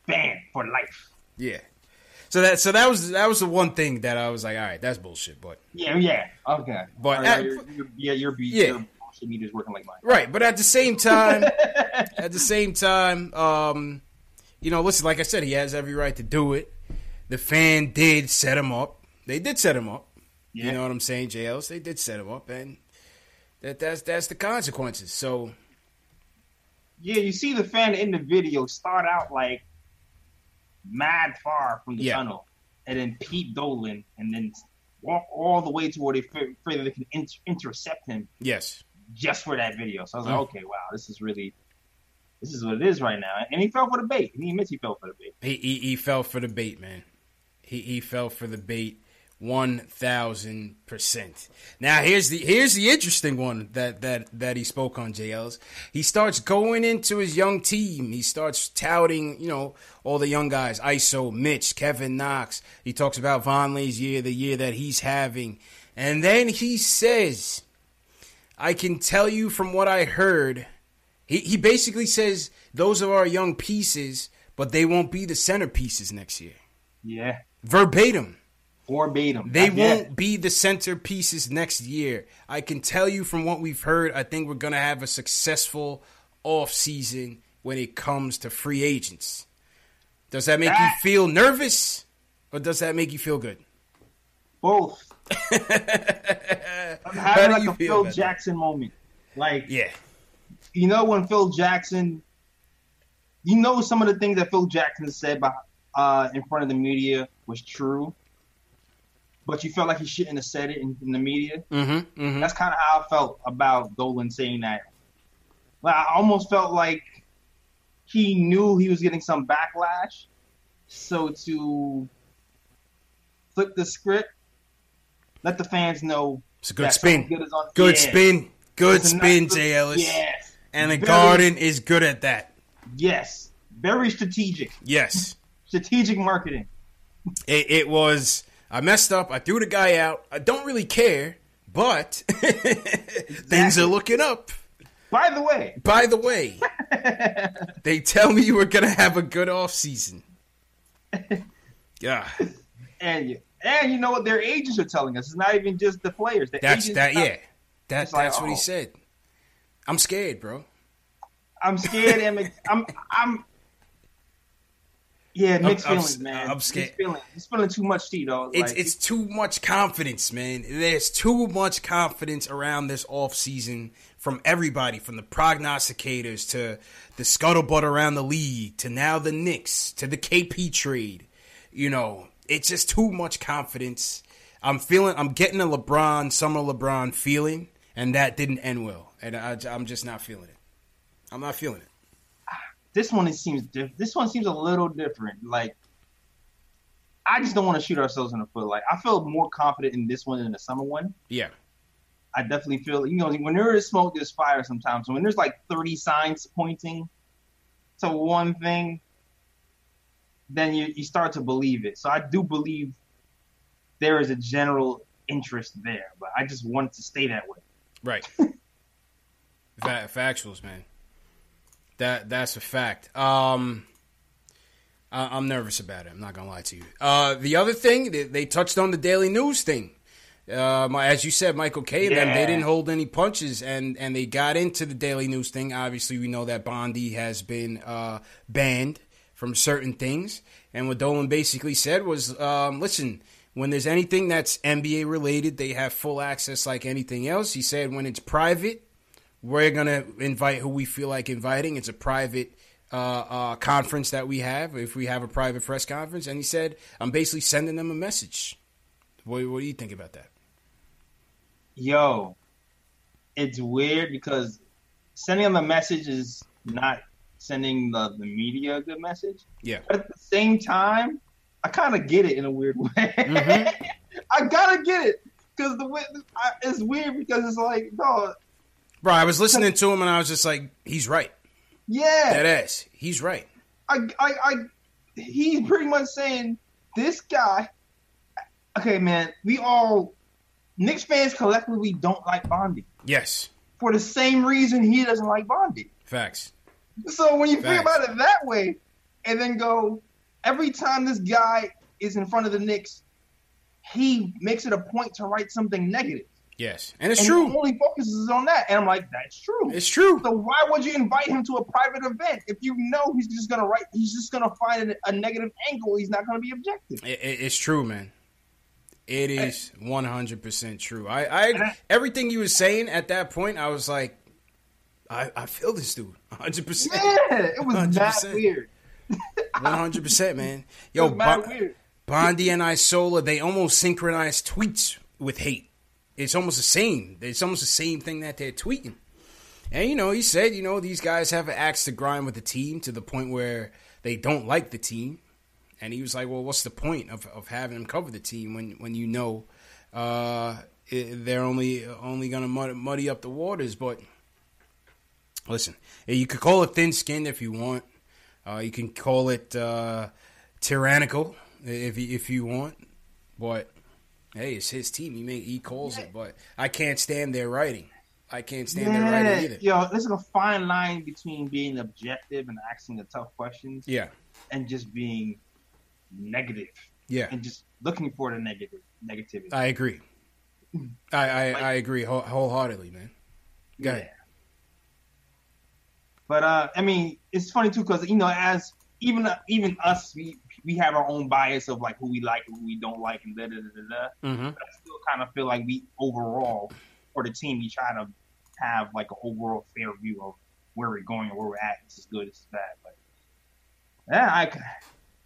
Banned for life. Yeah. So that so that was that was the one thing that I was like, all right, that's bullshit. But Yeah, yeah. Okay. But right, at- your, your, yeah, your, Yeah. your media's working like mine. Right, but at the same time, at the same time, um, you know, listen, like I said, he has every right to do it. The fan did set him up. They did set him up. You know what I'm saying, JLs? They did set him up, and that that's that's the consequences. So Yeah, you see the fan in the video start out like mad far from the Yeah. tunnel, and then Pete Dolan, and then walk all the way to where they feel they can inter- intercept him yes, just for that video. So I was like, Mm. okay, wow, this is really, this is what it is right now. And he fell for the bait. He admits he fell for the bait. he he, he fell for the bait, man. He he fell for the bait. One thousand percent. Now here's the here's the interesting one that that that he spoke on JL's. He starts going into his young team. He starts touting, you know, all the young guys, ISO, Mitch, Kevin Knox. He talks about Vonleh's year, the year that he's having, and then he says, "I can tell you from what I heard." He he basically says those are our young pieces, but they won't be the centerpieces next year. Yeah, Verbatim. verbatim. They won't be the centerpieces next year. I can tell you from what we've heard, I think we're going to have a successful offseason when it comes to free agents. Does that make you feel nervous or does that make you feel good? both. I'm having like a feel Phil that? Jackson moment. Like, Yeah. You know when Phil Jackson, you know some of the things that Phil Jackson said by, uh, in front of the media was true, but you felt like he shouldn't have said it in, in the media. Mm-hmm. mm-hmm. That's kind of how I felt about Dolan saying that. Like, I almost felt like he knew he was getting some backlash, so to flip the script, let the fans know. It's a good spin. Good, Good Yeah. spin. Good It's spin, nice- Jay Ellis. Yes. And the Very- Garden is good at that. Yes. Very strategic. Yes. Strategic marketing. It, it was. I messed up. I threw the guy out. I don't really care, but things are looking up. By the way, By the way, they tell me we're gonna have a good off season. Yeah, and you, and you know what their agents are telling us? It's not even just the players. The that's that. Yeah, That It's like, that's what he oh. said. I'm scared, bro. I'm scared. and I'm, I'm, I'm, yeah, mixed I'm- I'm feelings, man. I'm scared. He's feeling, he's feeling too much tea, dog. It's Like, it's too much confidence, man. There's too much confidence around this offseason from everybody, from the prognosticators to the scuttlebutt around the league to now the Knicks to the KP trade. You know, it's just too much confidence. I'm feeling, I'm getting a LeBron, summer LeBron feeling, and that didn't end well. And I, I'm just not feeling it. I'm not feeling it. this one it seems diff- this one seems a little different. Like I just don't want to shoot ourselves in the foot. Like I feel more confident in this one than the summer one. Yeah. I definitely feel you know when there is smoke, there's fire sometimes. So when there's like 30 signs pointing to one thing, then you, you start to believe it. So I do believe there is a general interest there, but I just want it to stay that way. Right. Fa- factuals, man. That that's a fact. Um, I, I'm nervous about it. I'm not gonna lie to you. Uh, the other thing they, they touched on the Daily News thing. Uh, my, as you said, Michael Kay and them they didn't hold any punches, and and they got into the Daily News thing. Obviously, we know that Bondy has been uh, banned from certain things, and what Dolan basically said was, um, listen. When there's anything that's NBA related, they have full access like anything else. He said when it's private, we're gonna invite who we feel like inviting. It's a private uh, uh, conference that we have. If we have a private press conference, and he said, I'm basically sending them a message. What, what do you think about that? yo, it's weird because sending them a message is not sending the, the media a good message. Yeah. But at the same time, I kind of get it in a weird way. Mm-hmm. I gotta get it because the way I, it's weird because it's like, no, Bro, I was listening to him and I was just like, he's right. yeah, That ass. He's right. I, I, I, he's pretty much saying this guy. Okay, man, we all Knicks fans collectively don't like Bondy Yes. for the same reason he doesn't like Bondy. Facts. So when you think about it that way, and then go every time this guy is in front of the Knicks, he makes it a point to write something negative. Yes. And it's and true. He only focuses on that, and I'm like, that's true. It's true. So why would you invite him to a private event if you know he's just gonna write? He's just gonna find a, a negative angle. He's not gonna be objective. It, it- it's true, man. It is one hundred percent true. I, I everything you were saying at that point, I was like, I, I feel this dude, hundred percent. Yeah, it was that 100%. weird. One hundred percent, man. Yo, was Bo- Bondy and Isola, they almost synchronize tweets with hate. It's almost the same. It's almost the same thing that they're tweeting. And you know, he said, you know, these guys have an axe to grind with the team to the point where they don't like the team. And he was like, well, what's the point of, of having them cover the team when when you know uh, they're only only going to muddy, muddy up the waters? But listen, you could call it thin skinned if you want. Uh, you can call it uh, tyrannical if if you want. But hey, it's his team. He may, he calls it. But I can't stand their writing. I can't stand their writing either. yo, there's a fine line between being objective and asking the tough questions. Yeah. and just being negative. Yeah. and just looking for the negative negativity. I agree. I I, I agree whole, wholeheartedly, man. Go ahead. But uh, I mean, it's funny too because you know, as even even us, we we have our own bias of like who we like and who we don't like, and da da da da. da. Mm-hmm. But I still kind of feel like we overall for the team, we try to have like an overall fair view of where we're going and where we're at. This is good, this is bad. But yeah, I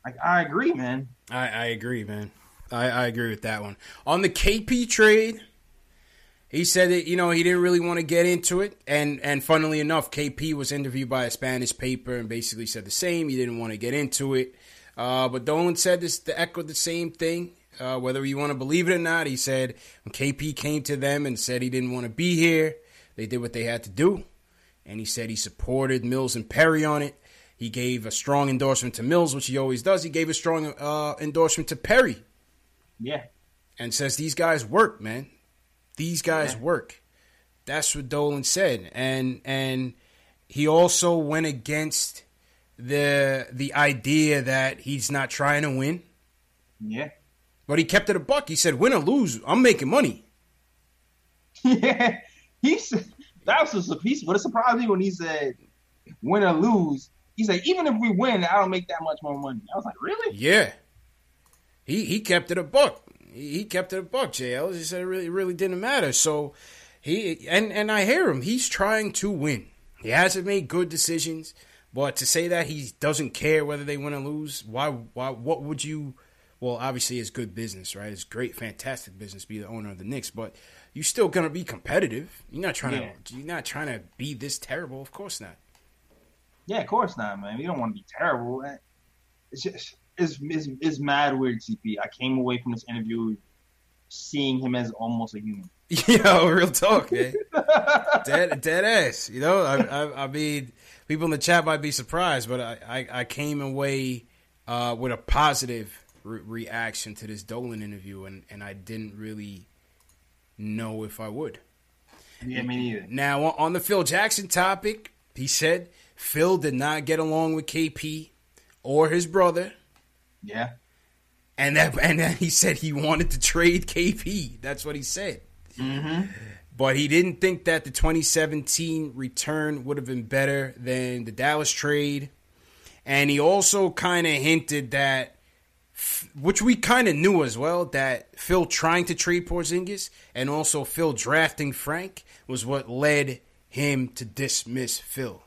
I, I agree, man. I, I agree, man. I, I agree with that one. On the KP trade, he said that you know he didn't really want to get into it, and and funnily enough, KP was interviewed by a Spanish paper and basically said the same. He didn't want to get into it, uh, but Dolan said this to echo the same thing. Uh, whether you want to believe it or not, he said when KP came to them and said he didn't want to be here, they did what they had to do, and he said he supported Mills and Perry on it. He gave a strong endorsement to Mills, which he always does. He gave a strong uh, endorsement to Perry Yeah, and says these guys work, man. These guys work. That's what Dolan said, and and he also went against the the idea that he's not trying to win, yeah, but he kept it a buck. He said, "Win or lose, I'm making money." yeah, he said that was a piece. But it surprised me when he said, "Win or lose." He said, "Even if we win, I don't make that much more money." I was like, "Really?" Yeah. He he kept it a buck. He he kept it a buck, JL. He said it really really didn't matter. So he and and I hear him. He's trying to win. He hasn't made good decisions, but to say that he doesn't care whether they win or lose, why why what would you well, obviously it's good business, right? It's great, fantastic business to be the owner of the Knicks, but you're still gonna be competitive. You're not trying Yeah. to you're not trying to be this terrible, of course not. Yeah, of course not, man. We don't want to be terrible. Eh, it's just it's, it's, it's mad weird, CP. I came away from this interview seeing him as almost a human. Yo, real talk, man. dead, dead ass. You know, I, I, I mean, people in the chat might be surprised, but I, I, I came away uh, with a positive re- reaction to this Dolan interview, and, and I didn't really know if I would. Yeah, me neither. Now, on the Phil Jackson topic, he said Phil did not get along with KP or his brother. Yeah. And that and then he said he wanted to trade KP. That's what he said. Mm-hmm. But he didn't think that the 2017 return would have been better than the Dallas trade. And he also kind of hinted that, which we kind of knew as well, that Phil trying to trade Porzingis and also Phil drafting Frank was what led him to dismiss Phil.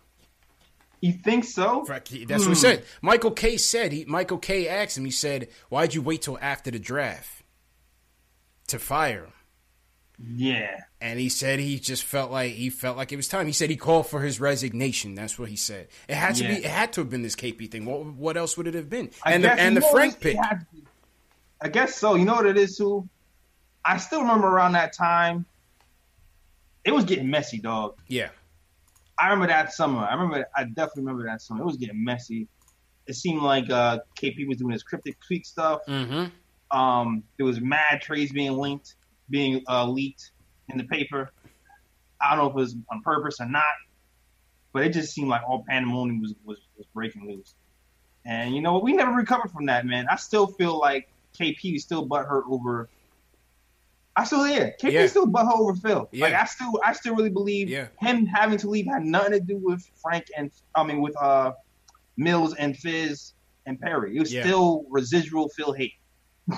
You think so? That's what he Hmm. said. Michael Kay said he. Michael Kay asked him. He said, "Why'd you wait till after the draft to fire him?" Yeah. And he said he just felt like he felt like it was time. He said he called for his resignation. That's what he said. It had to Yeah. be. It had to have been this KP thing. What what else would it have been? I and the and the Frank pick. It had to be- I guess so. You know what it is too. I still remember around that time. It was getting messy, dog. Yeah. I remember that summer. I remember. I definitely remember that summer. It was getting messy. It seemed like uh, KP was doing his cryptic tweet stuff. Mm-hmm. Um, there was mad trades being linked, being uh, leaked in the paper. I don't know if it was on purpose or not, but it just seemed like all pandemonium was, was, was breaking loose. And you know what? We never recovered from that, man. I still feel like KP is still butthurt over. I still yeah, KP Yeah. still butthurt over Phil. Yeah. Like I still I still really believe Yeah. him having to leave had nothing to do with Frank and I mean with uh Mills and Fizz and Perry. It was Yeah. still residual Phil hate.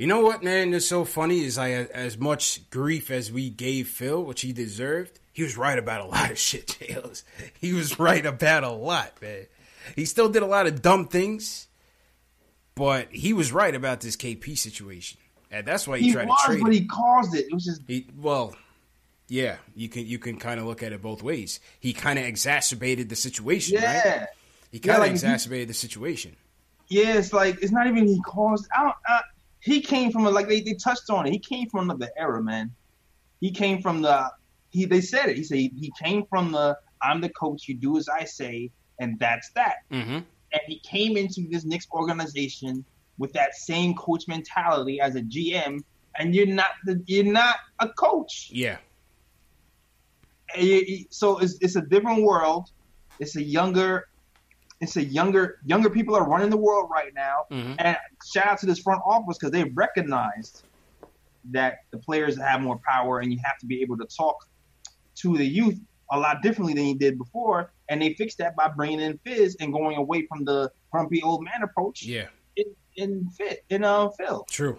You know what, man? It's so funny. Is I as much grief as we gave Phil, which he deserved. He was right about a lot of shit, Jails. He was right about a lot, man. He still did a lot of dumb things, but he was right about this KP situation, and that's why he, He tried was, to trade. but him. he caused it. It was just He well, yeah, you can you can kind of look at it both ways. He kind of exacerbated the situation, yeah. right? He kind of like, he- exacerbated the situation. Yeah, it's like it's not even he caused. I don't. I, he came from a, like they, they touched on it. He came from another era, man. He came from the. He they said it. He said he, he came from the. I'm the coach. You do as I say, and that's that. Mm-hmm. And he came into this Knicks organization with that same coach mentality as a GM, and you're not the you're not a coach. Yeah, you- so it's it's a different world. It's a younger. It's a younger younger people are running the world right now. Mhm. And shout out to this front office because they recognized that the players have more power and you have to be able to talk to the youth a lot differently than you did before. And they fixed that by bringing in Fizz and going away from the grumpy old man approach yeah, in, in fit in uh, Phil. true.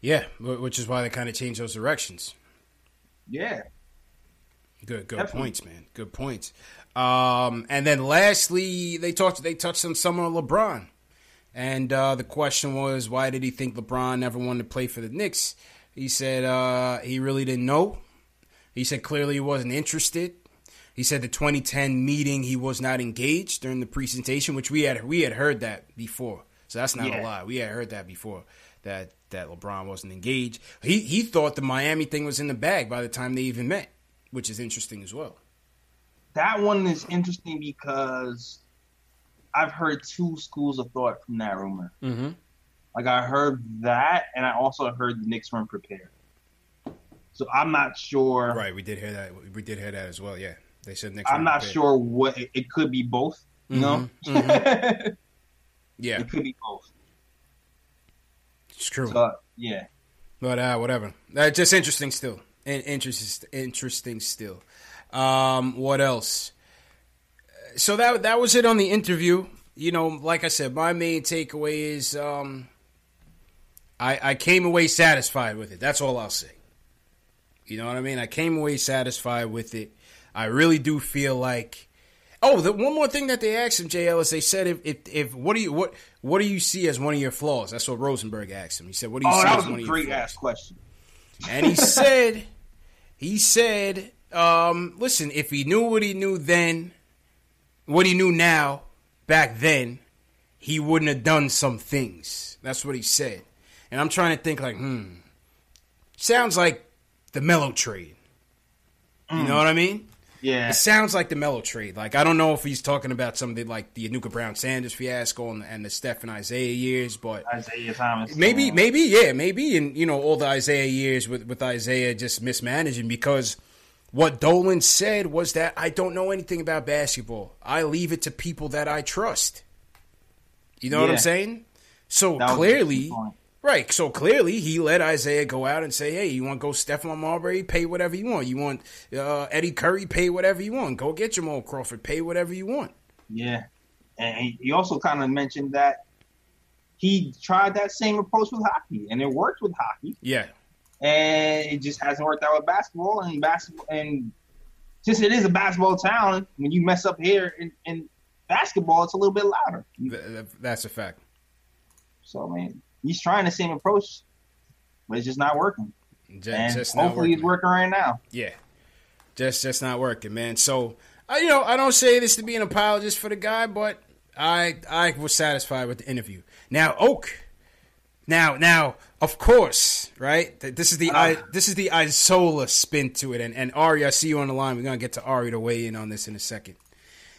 Yeah, which is why they kind of changed those directions. Yeah. Good, good Definitely. points, man. Good points. Um, and then lastly, they talked. They touched on some of LeBron, and uh, the question was, why did he think LeBron never wanted to play for the Knicks? He said uh, he really didn't know. He said clearly he wasn't interested. He said the 2010 meeting he was not engaged during the presentation, which we had we had heard that before. So that's not a lie. We had heard that before that that LeBron wasn't engaged. He he thought the Miami thing was in the bag by the time they even met, which is interesting as well. That one is interesting because I've heard two schools of thought from that rumor. Mm-hmm. Like I heard that, and I also heard the Knicks weren't prepared. So I'm not sure. Right, we did hear that. We did hear that as well. Yeah, they said Knicks. I'm weren't prepared. sure what it, it could be both. You know, Mhm, Yeah, it could be both. it's true. So yeah, But uh, whatever. Uh, just interesting still. and interesting, interesting still. Um, what else? So that that was it on the interview. You know, like I said, my main takeaway is um, I I came away satisfied with it. That's all I'll say. You know what I mean? I came away satisfied with it. I really do feel like. Oh, the one more thing that they asked him, JL, is they said if, if if what do you what what do you see as one of your flaws? That's what Rosenberg asked him. He said, "What do you Oh, see that as one a of your great flaws?" ass question. And he said, he said, um, listen, if he knew what he knew then, what he knew now, back then, he wouldn't have done some things. That's what he said. And I'm trying to think like, hmm, sounds like the Melo trade. You know what I mean? Yeah. It sounds like the Melo trade. Like I don't know if he's talking about something like the Anucha Browne Sanders fiasco and, and the Stephen Isaiah years, but Isaiah Thomas. Maybe, maybe, yeah, maybe, and you know, all the Isaiah years with with Isaiah just mismanaging because what Dolan said was that I don't know anything about basketball. I leave it to people that I trust. You know what I'm saying? So That was a clearly, right? So clearly, he let Isaiah go out and say, "Hey, you want to go Stephon Marbury? Pay whatever you want. You want uh, Eddie Curry? Pay whatever you want. Go get Jamal Crawford. Pay whatever you want." Yeah, and he also kind of mentioned that he tried that same approach with hockey, and it worked with hockey, Yeah, and it just hasn't worked out with basketball. And basketball, and since it is a basketball town, when you mess up here in, in basketball, it's a little bit louder. th- th- that's a fact. So I mean, he's trying the same approach, but it's just not working. Ju- and just not hopefully, he's working right now. Yeah, just just not working, man. So I, you know, I don't say this to be an apologist for the guy, but I I was satisfied with the interview. Now Oak, now now of course, right? This is the I, this is the Isola spin to it, and and Ari, I see you on the line. We're gonna get to Ari to weigh in on this in a second.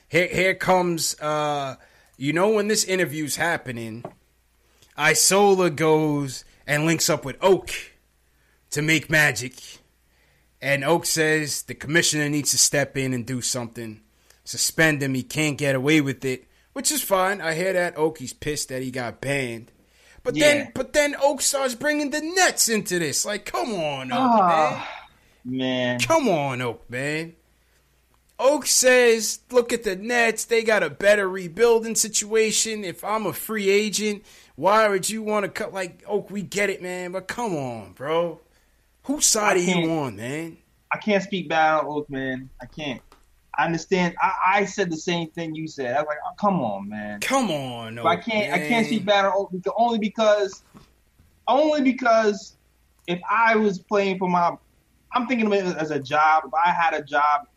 Here here comes, uh, you know, when this interview's happening, Isola goes and links up with Oak to make magic. And Oak says the commissioner needs to step in and do something. Suspend him. He can't get away with it, which is fine. I hear that. Oak, he's pissed that he got banned. But Yeah. then, but then Oak starts bringing the Nets into this. Like, come on, Oak, Ah, man. Come on, Oak, man. Oak says, look at the Nets. They got a better rebuilding situation. If I'm a free agent, why would you want to cut? Like, Oak, we get it, man. But come on, bro. Whose side are you on, man? I can't speak bad on Oak, man. I can't. I understand. I, I said the same thing you said. I was like, oh, come on, man. Come on. I can't. I can't man. speak bad on Oak because, only because, only because, if I was playing for my, I'm thinking of it as a job. If I had a job,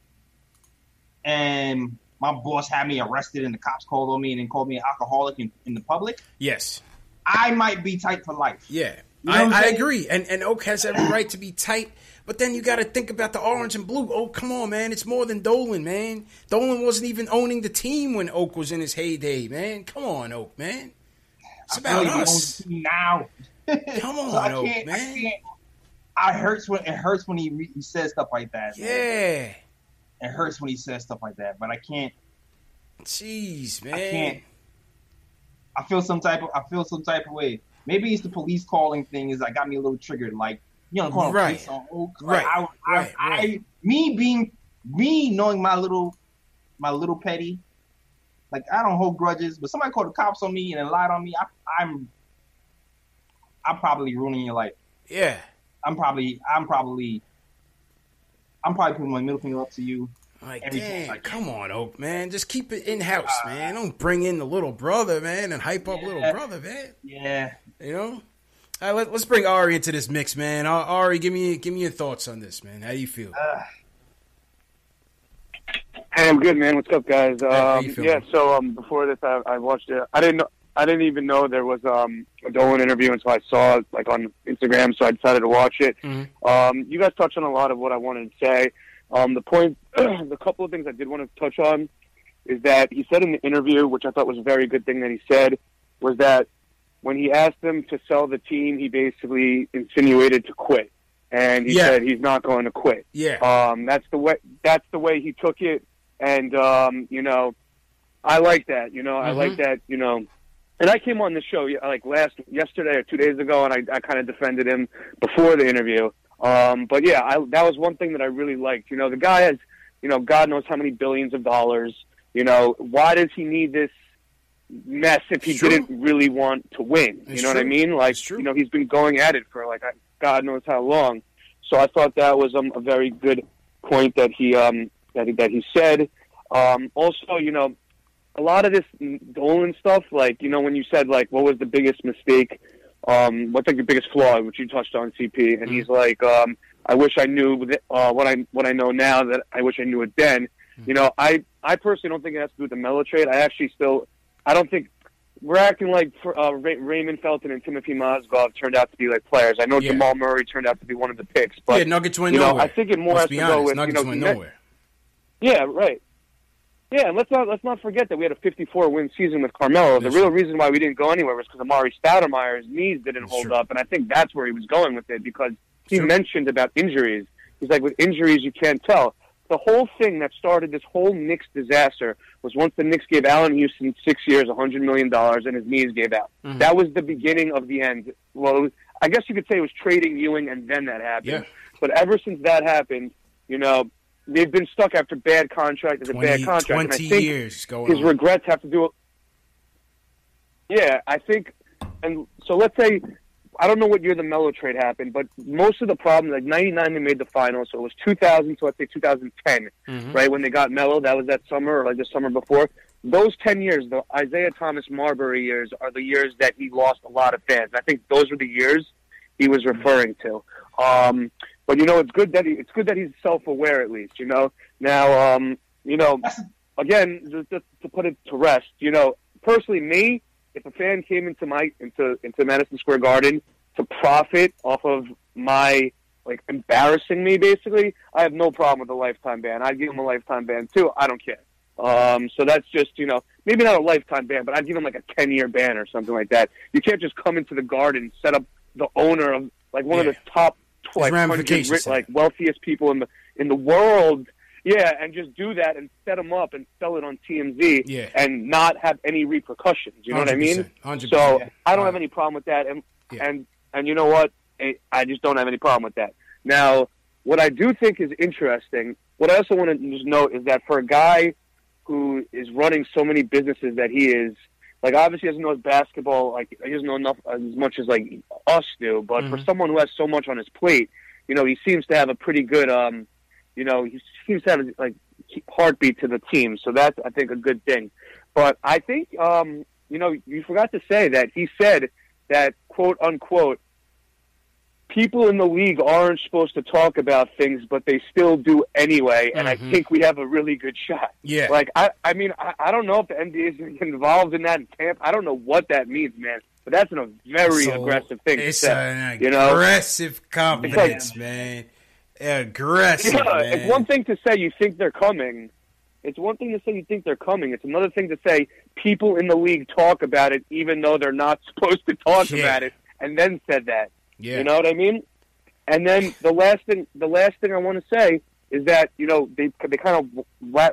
and my boss had me arrested, and the cops called on me and then called me an alcoholic in, in the public, Yes. I might be tight for life. Yeah. You know I, I agree. And and Oak has every right to be tight. But then you got to think about the orange and blue. Oh, come on, man. It's more than Dolan, man. Dolan wasn't even owning the team when Oak was in his heyday, man. Come on, Oak, man. It's I about us. owns the team now. Come on, So I Oak, can't, man. I can't. I hurts when it hurts when he re- he says stuff like that. man. Yeah. It hurts when he says stuff like that, but I can't. Jeez, man. I can't. I feel some type of. I feel some type of way. Maybe it's the police calling thing. Is that got me a little triggered. Like you know, calling Right. police on Oak. Right. Like, I, I, Right, I, me being me knowing my little my little petty. Like I don't hold grudges, but somebody called the cops on me and then lied on me. I, I'm. I'm probably ruining your life. Yeah. I'm probably. I'm probably. I'm probably putting my middle finger up to you. Like, every chance I damn, come on, Oak, man. Just keep it in house, uh, man. Don't bring in the little brother, man, and hype up little brother, man. Yeah. You know? All right, let, let's bring Ari into this mix, man. Ari, give me give me your thoughts on this, man. How do you feel? Hey, I'm good, man. What's up, guys? Um, yeah, so um, before this, I, I watched it. I didn't know. I didn't even know there was um, a Dolan interview until I saw it like on Instagram, so I decided to watch it. Mm-hmm. Um, you guys touched on a lot of what I wanted to say. Um, the point, the couple of things I did want to touch on is that he said in the interview, which I thought was a very good thing that he said, was that when he asked them to sell the team, he basically insinuated to quit, and he Yeah. said he's not going to quit. Yeah. Um, that's the way. That's the way he took it, and um, you know, I like that. You know, I Mhm. like that. You know, and I came on the show like last yesterday or two days ago, and I, I kind of defended him before the interview. Um, but yeah, I, that was one thing that I really liked. You know, the guy has, you know, God knows how many billions of dollars. You know, why does he need this mess if he true. didn't really want to win? It's you know what I mean? Like, you know, he's been going at it for like God knows how long. So I thought that was um, a very good point that he um, that he, that he said. Um, also, you know, a lot of this Dolan stuff, like you know, when you said like, what was the biggest mistake? Um, what's like the biggest flaw, which you touched on, CP, and he's like, um, I wish I knew uh, what I what I know now that I wish I knew it then. You know, I I personally don't think it has to do with the Melo trade. I actually still, I don't think we're acting like uh, Ray- Raymond Felton and Timofey Mozgov turned out to be like players. I know Yeah. Jamal Murray turned out to be one of the picks, but yeah, Nuggets went you know, nowhere. I think it more Let's has to honest, go with Nuggets you know, went nowhere. yeah, right. Yeah, and let's not let's not forget that we had a 54 win season with Carmelo. The That's real reason why we didn't go anywhere was because Amar'e Stoudemire's knees didn't That's hold true. up, and I think that's where he was going with it because he True. mentioned about injuries. He's like, with injuries, you can't tell. The whole thing that started this whole Knicks disaster was once the Knicks gave Allan Houston six years, a $100 million, and his knees gave out. Mhm. That was the beginning of the end. Well, was, I guess you could say it was trading Ewing, and then that happened. Yeah. But ever since that happened, you know, they've been stuck after bad contract after 20, bad contract. and I 20 think years going his on. regrets have to do. Yeah, I think, and so let's say I don't know what year the Melo trade happened, but most of the problems, like '99, they made the finals, so it was 2000 to let's say 2010, Mhm. right when they got Melo. That was that summer or like the summer before. Those 10 years, the Isaiah Thomas Marbury years, are the years that he lost a lot of fans. I think those were the years he was referring to. Um, but you know, it's good that he, it's good that he's self-aware at least. You know, now, um, you know, again, just, just to put it to rest, you know, personally, me, if a fan came into my into into Madison Square Garden to profit off of my like embarrassing me, basically, I have no problem with a lifetime ban. I'd give him a lifetime ban too. I don't care. Um, so that's just you know maybe not a lifetime ban, but I'd give him like a ten year ban or something like that. You can't just come into the garden, set up the owner of like one of the top like hundred ramifications rich, to like wealthiest people in the in the world. Yeah, and just do that and set them up and sell it on TMZ Yeah. and not have any repercussions. You know what I mean? 100%, 100%. So Yeah. I don't have any problem with that, and and and you know what? I- just don't have any problem with that. Now, what I do think is interesting. What I also want to just note is that for a guy who is running so many businesses that he is, like obviously he doesn't know his basketball, like he doesn't know enough as much as like us do. But for Mhm. someone who has so much on his plate, you know, he seems to have a pretty good, um, you know, he seems to have like heartbeat to the team. So that's I think a good thing. But I think, um, you know, you forgot to say that he said that quote unquote people in the league aren't supposed to talk about things, but they still do anyway. And I Mhm. think we have a really good shot. Yeah. Like I, I mean, I, I don't know if the NBA is involved in that in camp. I don't know what that means, man. But that's a very So, aggressive thing to It's say. an you know, aggressive confidence, man. Aggressive, Yeah, man. it's one thing to say you think they're coming. It's one thing to say you think they're coming. It's another thing to say people in the league talk about it, even though they're not supposed to talk Yeah. about it, and then said that. Yeah. You know what I mean? And then the last thing, the last thing I want to say is that you know they they kind of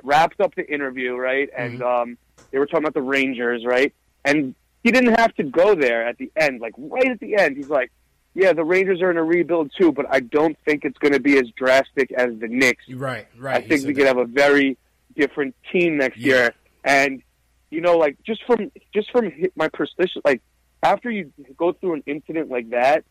wrapped up the interview, right? And Mm-hmm. um, they were talking about the Rangers, right? And he didn't have to go there at the end, like right at the end. He's like, "Yeah, the Rangers are in a rebuild too, but I don't think it's going to be as drastic as the Knicks." Right, right. I think we that. could have a very different team next Yeah. year. And you know, like just from just from my perspective, like after you go through an incident like that,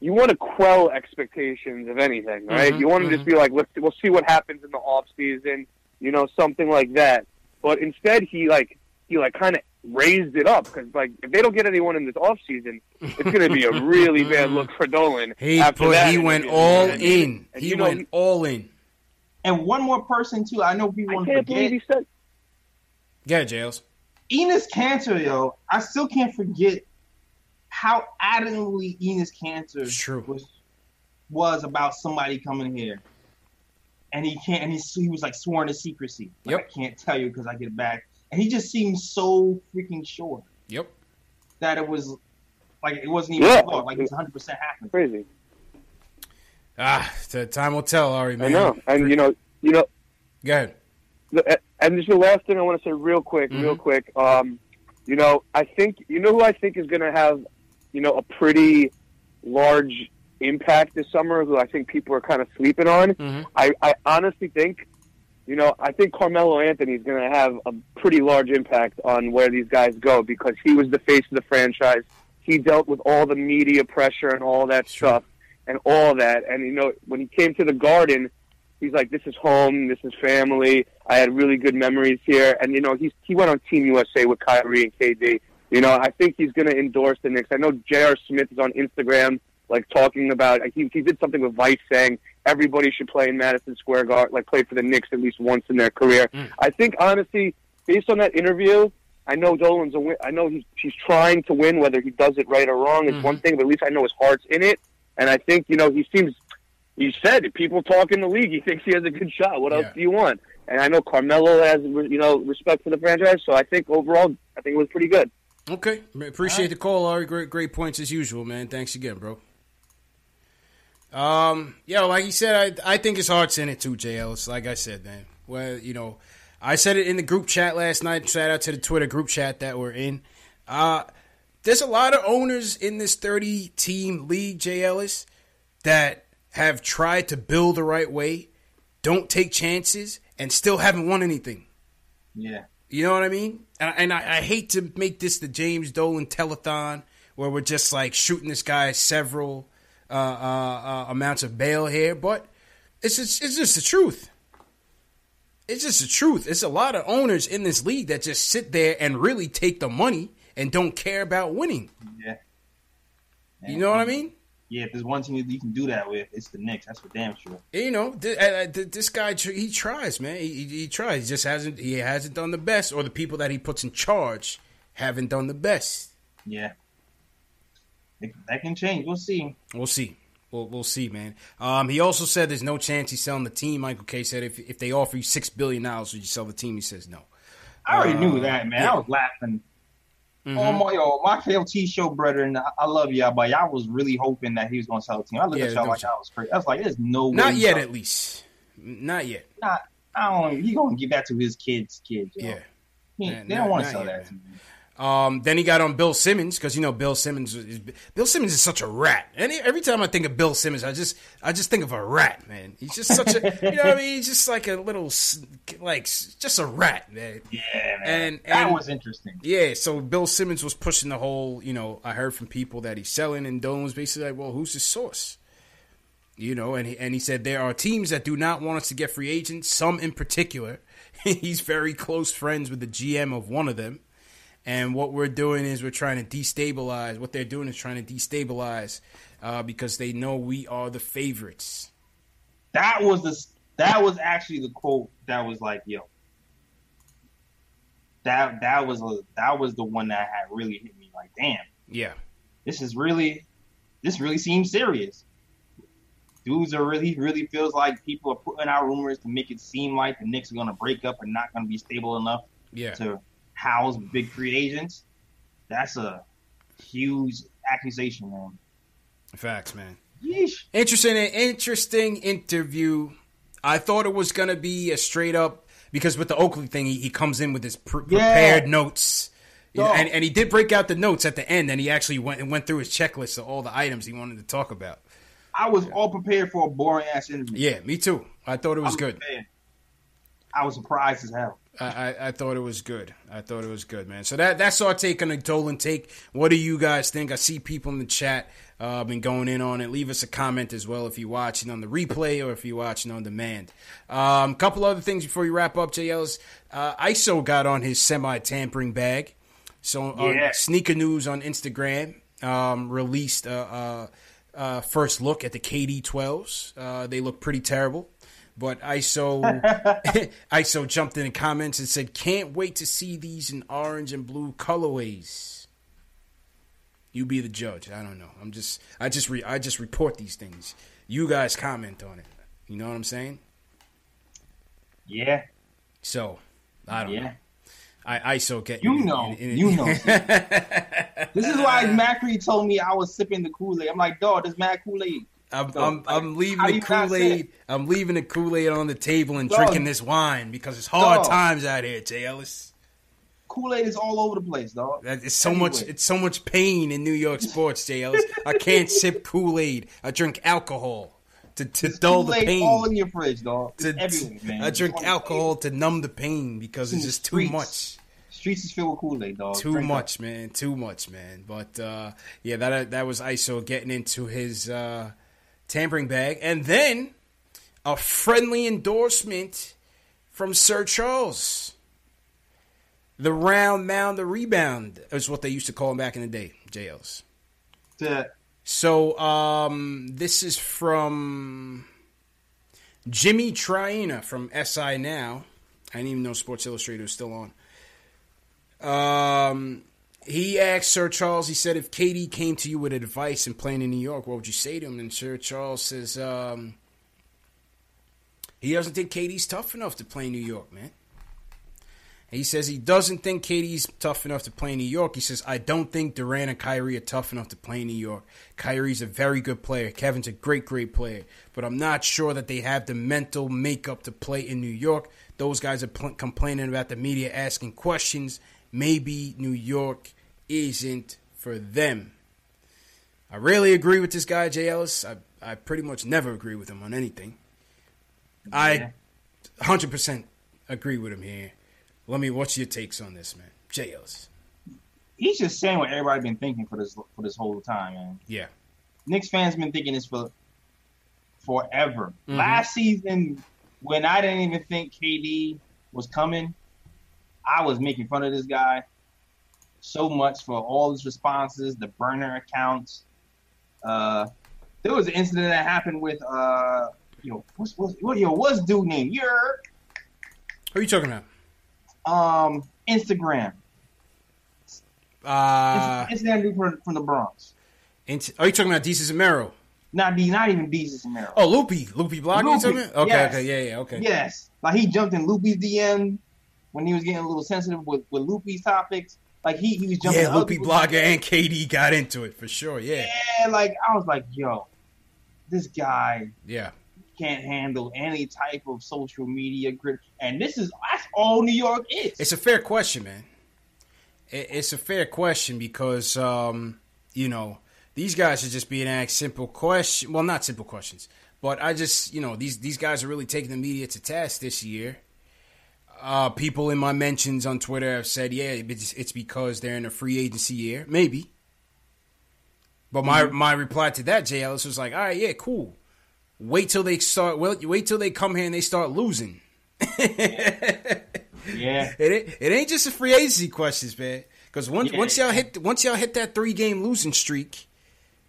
you want to quell expectations of anything, right? Mhm, you want to mhm. just be like, let's we'll see what happens in the off season, you know, something like that. But instead, he like he like kind of raised it up because like if they don't get anyone in this off season, it's going to be a really bad look for Dolan. He after put, that he went interview. all And- in. and He you know, went all in. And one more person too. I know people I want to can't believe forget. he said. Yeah, Jails. Enes Kanter, yo, I still can't forget how adamantly Enes Kanter was was about somebody coming here, and he can't. And he, he was like sworn to secrecy. Like, I can't tell you because I get back. And he just seemed so freaking sure Yep. that it was like it wasn't even Yeah. a thought. Like it was 100 percent happening. Crazy. Ah, the time will tell, Ari, man. I know, and you know, you know. Go ahead. The, and just the last thing I want to say, real quick, real Mhm. quick. Um, you know, I think you know who I think is going to have, you know, a pretty large impact this summer, who I think people are kind of sleeping on. Mm-hmm. I, I honestly think, you know, I think Carmelo Anthony is going to have a pretty large impact on where these guys go because he was the face of the franchise. He dealt with all the media pressure and all that stuff and all that. And you know, when he came to the Garden, he's like, "This is home. This is family. I had really good memories here." And you know, he's he went on Team USA with Kyrie and KD. You know, I think he's going to endorse the Knicks. I know J.R. Smith is on Instagram, like talking about. He he did something with Vice saying everybody should play in Madison Square Garden, like play for the Knicks at least once in their career. Hmm. I think honestly, based on that interview, I know Dolan's a win. I know he's he's trying to win. Whether he does it right or wrong is one mm-hmm. thing, but at least I know his heart's in it. And I think you know he seems. He said. People talk in the league. He thinks he has a good shot. What else do you want? And I know Carmelo has you know respect for the franchise. So I think overall, I think it was pretty good. Okay, appreciate the call, Ari. Great, great points as usual, man. Thanks again, bro. Um, yeah, like you said, I I think his heart's in it too, Ellis. Like I said, man. Well, you know, I said it in the group chat last night. Shout out to the Twitter group chat that we're in. Uh, there's a lot of owners in this 30 team league, Jay Ellis, that have tried to build the right way, don't take chances, and still haven't won anything. Yeah. You know what I mean? And, and I, I hate to make this the James Dolan telethon where we're just like shooting this guy several uh, uh, uh, amounts of bail here, but it's just, it's just the truth. It's just the truth. It's a lot of owners in this league that just sit there and really take the money and don't care about winning. Yeah. You know what I mean? Yeah, if there's one team you can do that with, it's the Knicks. That's for damn sure. You know, uh, th- this guy tr- he tries, man. He, he, he tries. He just hasn't he hasn't done the best, or the people that he puts in charge haven't done the best. Yeah. That can change. We'll see. We'll see. We'll, we'll see, man. Um, he also said there's no chance he's selling the team. Michael Kay said if if they offer you six billion dollars, would you sell the team? He says no. I already Uh, knew that, man. yeah. I was laughing. Mhm. Oh my, yo, my KLT show, brethren. I, I love y'all, but y'all was really hoping that he was going to sell the team. I looked Yeah, at y'all like I was crazy. I was like, there's no way. Not yet, at least. Not yet. Not, I don't. He gonna give that to his kids' kids. yo. Yeah. He- Man, they not- don't want to sell yet, that. Um, then he got on Bill Simmons because you know Bill Simmons. Is, Bill Simmons is such a rat. And every time I think of Bill Simmons, I just I just think of a rat, man. He's just such a you know what I mean. He's just like a little like just a rat, man. Yeah, man. And, that and- was interesting. Yeah, so Bill Simmons was pushing the whole, you know, I heard from people that he's selling, and Dolan was basically like, well, who's his source? You know, and he, and he said there are teams that do not want us to get free agents, some in particular. he's very close friends with the GM of one of them. And what we're doing is we're trying to destabilize. What they're doing is trying to destabilize uh, because they know we are the favorites. That was the. That was actually the quote that was like, yo. That that was a that was the one that had really hit me. Like, damn, Yeah. this is really, this really seems serious. Dudes are really really feels like people are putting out rumors to make it seem like the Knicks are gonna break up and not gonna be stable enough Yeah. to house big free agents. That's a huge accusation, man. Facts, man. Yeesh. Interesting, interesting interview. I thought it was gonna be a straight up because with the Oakley thing, he, he comes in with his pre- Yeah. prepared notes, and and he did break out the notes at the end, and he actually went and went through his checklist of all the items he wanted to talk about. I was all prepared for a boring ass interview. Yeah, me too. I thought it was good. prepared. I was surprised as hell. I, I, I thought it was good. I thought it was good, man. So that that's our take on the Dolan take. What do you guys think? I see people in the chat uh, been going in on it. Leave us a comment as well if you're watching on the replay or if you're watching on demand. A um, couple other things before we wrap up, JL's. Uh, ISO got on his semi tampering bag. So on Yeah. Sneaker News on Instagram um, released a, a, a first look at the KD 12s. Uh, they look pretty terrible. But ISO ISO jumped in the comments and said, "Can't wait to see these in orange and blue colorways." You be the judge. I don't know. I'm just I just re, I just report these things. You guys comment on it. You know what I'm saying? Yeah. So I don't Yeah. know. I ISO get You know. You know. This is why Macri told me I was sipping the Kool Aid. I'm like, dog, this mad Kool Aid. I'm, So, I'm, like, I'm leaving the Kool Aid. I'm leaving the Kool Aid on the table and Dog. drinking this wine because it's hard Dog. times out here, Jay Ellis. Kool Aid is all over the place, dog. That is so much. It's so much pain in New York sports, Jay Ellis. I can't sip Kool Aid. I drink alcohol to, to dull the Kool-Aid pain. all in your fridge, dog. It's To- man. I drink It's alcohol to numb the pain because it's the just too streets. much. Streets is filled with Kool Aid, dog. Too Drink much, man. Too much, man. But uh, yeah, that that was ISO getting into his uh, tampering bag, and then a friendly endorsement from Sir Charles. The round mound, the rebound is what they used to call him back in the day. JLs. To, So um, this is from Jimmy Traina from SI Now. I didn't even know Sports Illustrated was still on. Um, he asked Sir Charles. He said, "If KD came to you with advice and playing in New York, what would you say to him?" And Sir Charles says, um, "He doesn't think KD's tough enough to play in New York, man." He says he doesn't think KD's tough enough to play in New York. He says, I don't think Durant and Kyrie are tough enough to play New York. Kyrie's a very good player. Kevin's a great, great player. But I'm not sure that they have the mental makeup to play in New York. Those guys are pl- complaining about the media asking questions. Maybe New York isn't for them. I really agree with this guy, Jay Ellis. I, I pretty much never agree with him on anything. I 100% agree with him here. Let me, what's your takes on this, man? Jay Ellis. he's just saying what everybody's been thinking for this for this whole time, man. Yeah. Knicks fans been thinking this for forever. Mhm. Last season, when I didn't even think KD was coming, I was making fun of this guy so much for all his responses, the burner accounts. Uh, there was an incident that happened with uh, you know, what's what's what yo, what's dude name? You're. Who are you talking about? um Instagram. Uh, Instagram dude from, from the Bronx. int- are you talking about Desus and Mero? Not D, not even Desus and Mero. Oh, Loopy. Loopy you Loopy? Okay, yes. okay, yeah, yeah, okay. Yes, like he jumped in Loopy's DM when he was getting a little sensitive with, with Loopy's topics. Like he, he was jumping. Yeah, Loopy Blogger and KD got into it for sure, yeah. Yeah, like I was like, yo, this guy Yeah. can't handle any type of social media grit, and this is that's all New York is. It's a fair question, man. It- It's a fair question because, um, you know, these guys are just being asked simple question. Well, not simple questions, but I just, you know, these these guys are really taking the media to task this year. Uh, people in my mentions on Twitter have said, yeah, it's, it's because they're in a free agency year. Maybe. But my, my reply to that, Jay Ellis, was like, all right, yeah, cool. Wait till they start. Well, wait till they come here and they start losing. Yeah, It ain't, it ain't just a free agency questions, man. Because once Yeah. once y'all hit once y'all hit that three game losing streak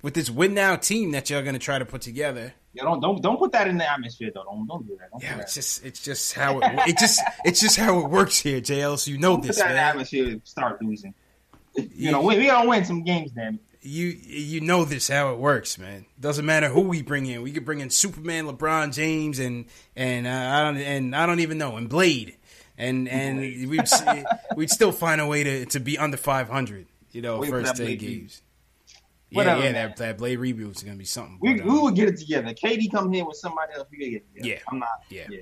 with this win now team that y'all gonna try to put together, Yo, don't don't don't put that in the atmosphere though. Don't don't do that. Don't yeah, it's just it's just how it it just it's just how it works here, JL. So you know Don't put this, that in the man. atmosphere. Start losing. You know, we we gotta win some games, then. You you know this how it works, man. Doesn't matter who we bring in. We could bring in Superman, LeBron James, and and uh, I don't and I don't even know, and Blade, and and we'd we'd still find a way to to be under five hundred. You know, Wait first ten games. Yeah, Whatever, yeah, man. that, that Blade reboot is gonna be something. We, but, we um, would get it together. KD come here with somebody else. We get it together. Yeah. I'm not. Yeah. Yeah.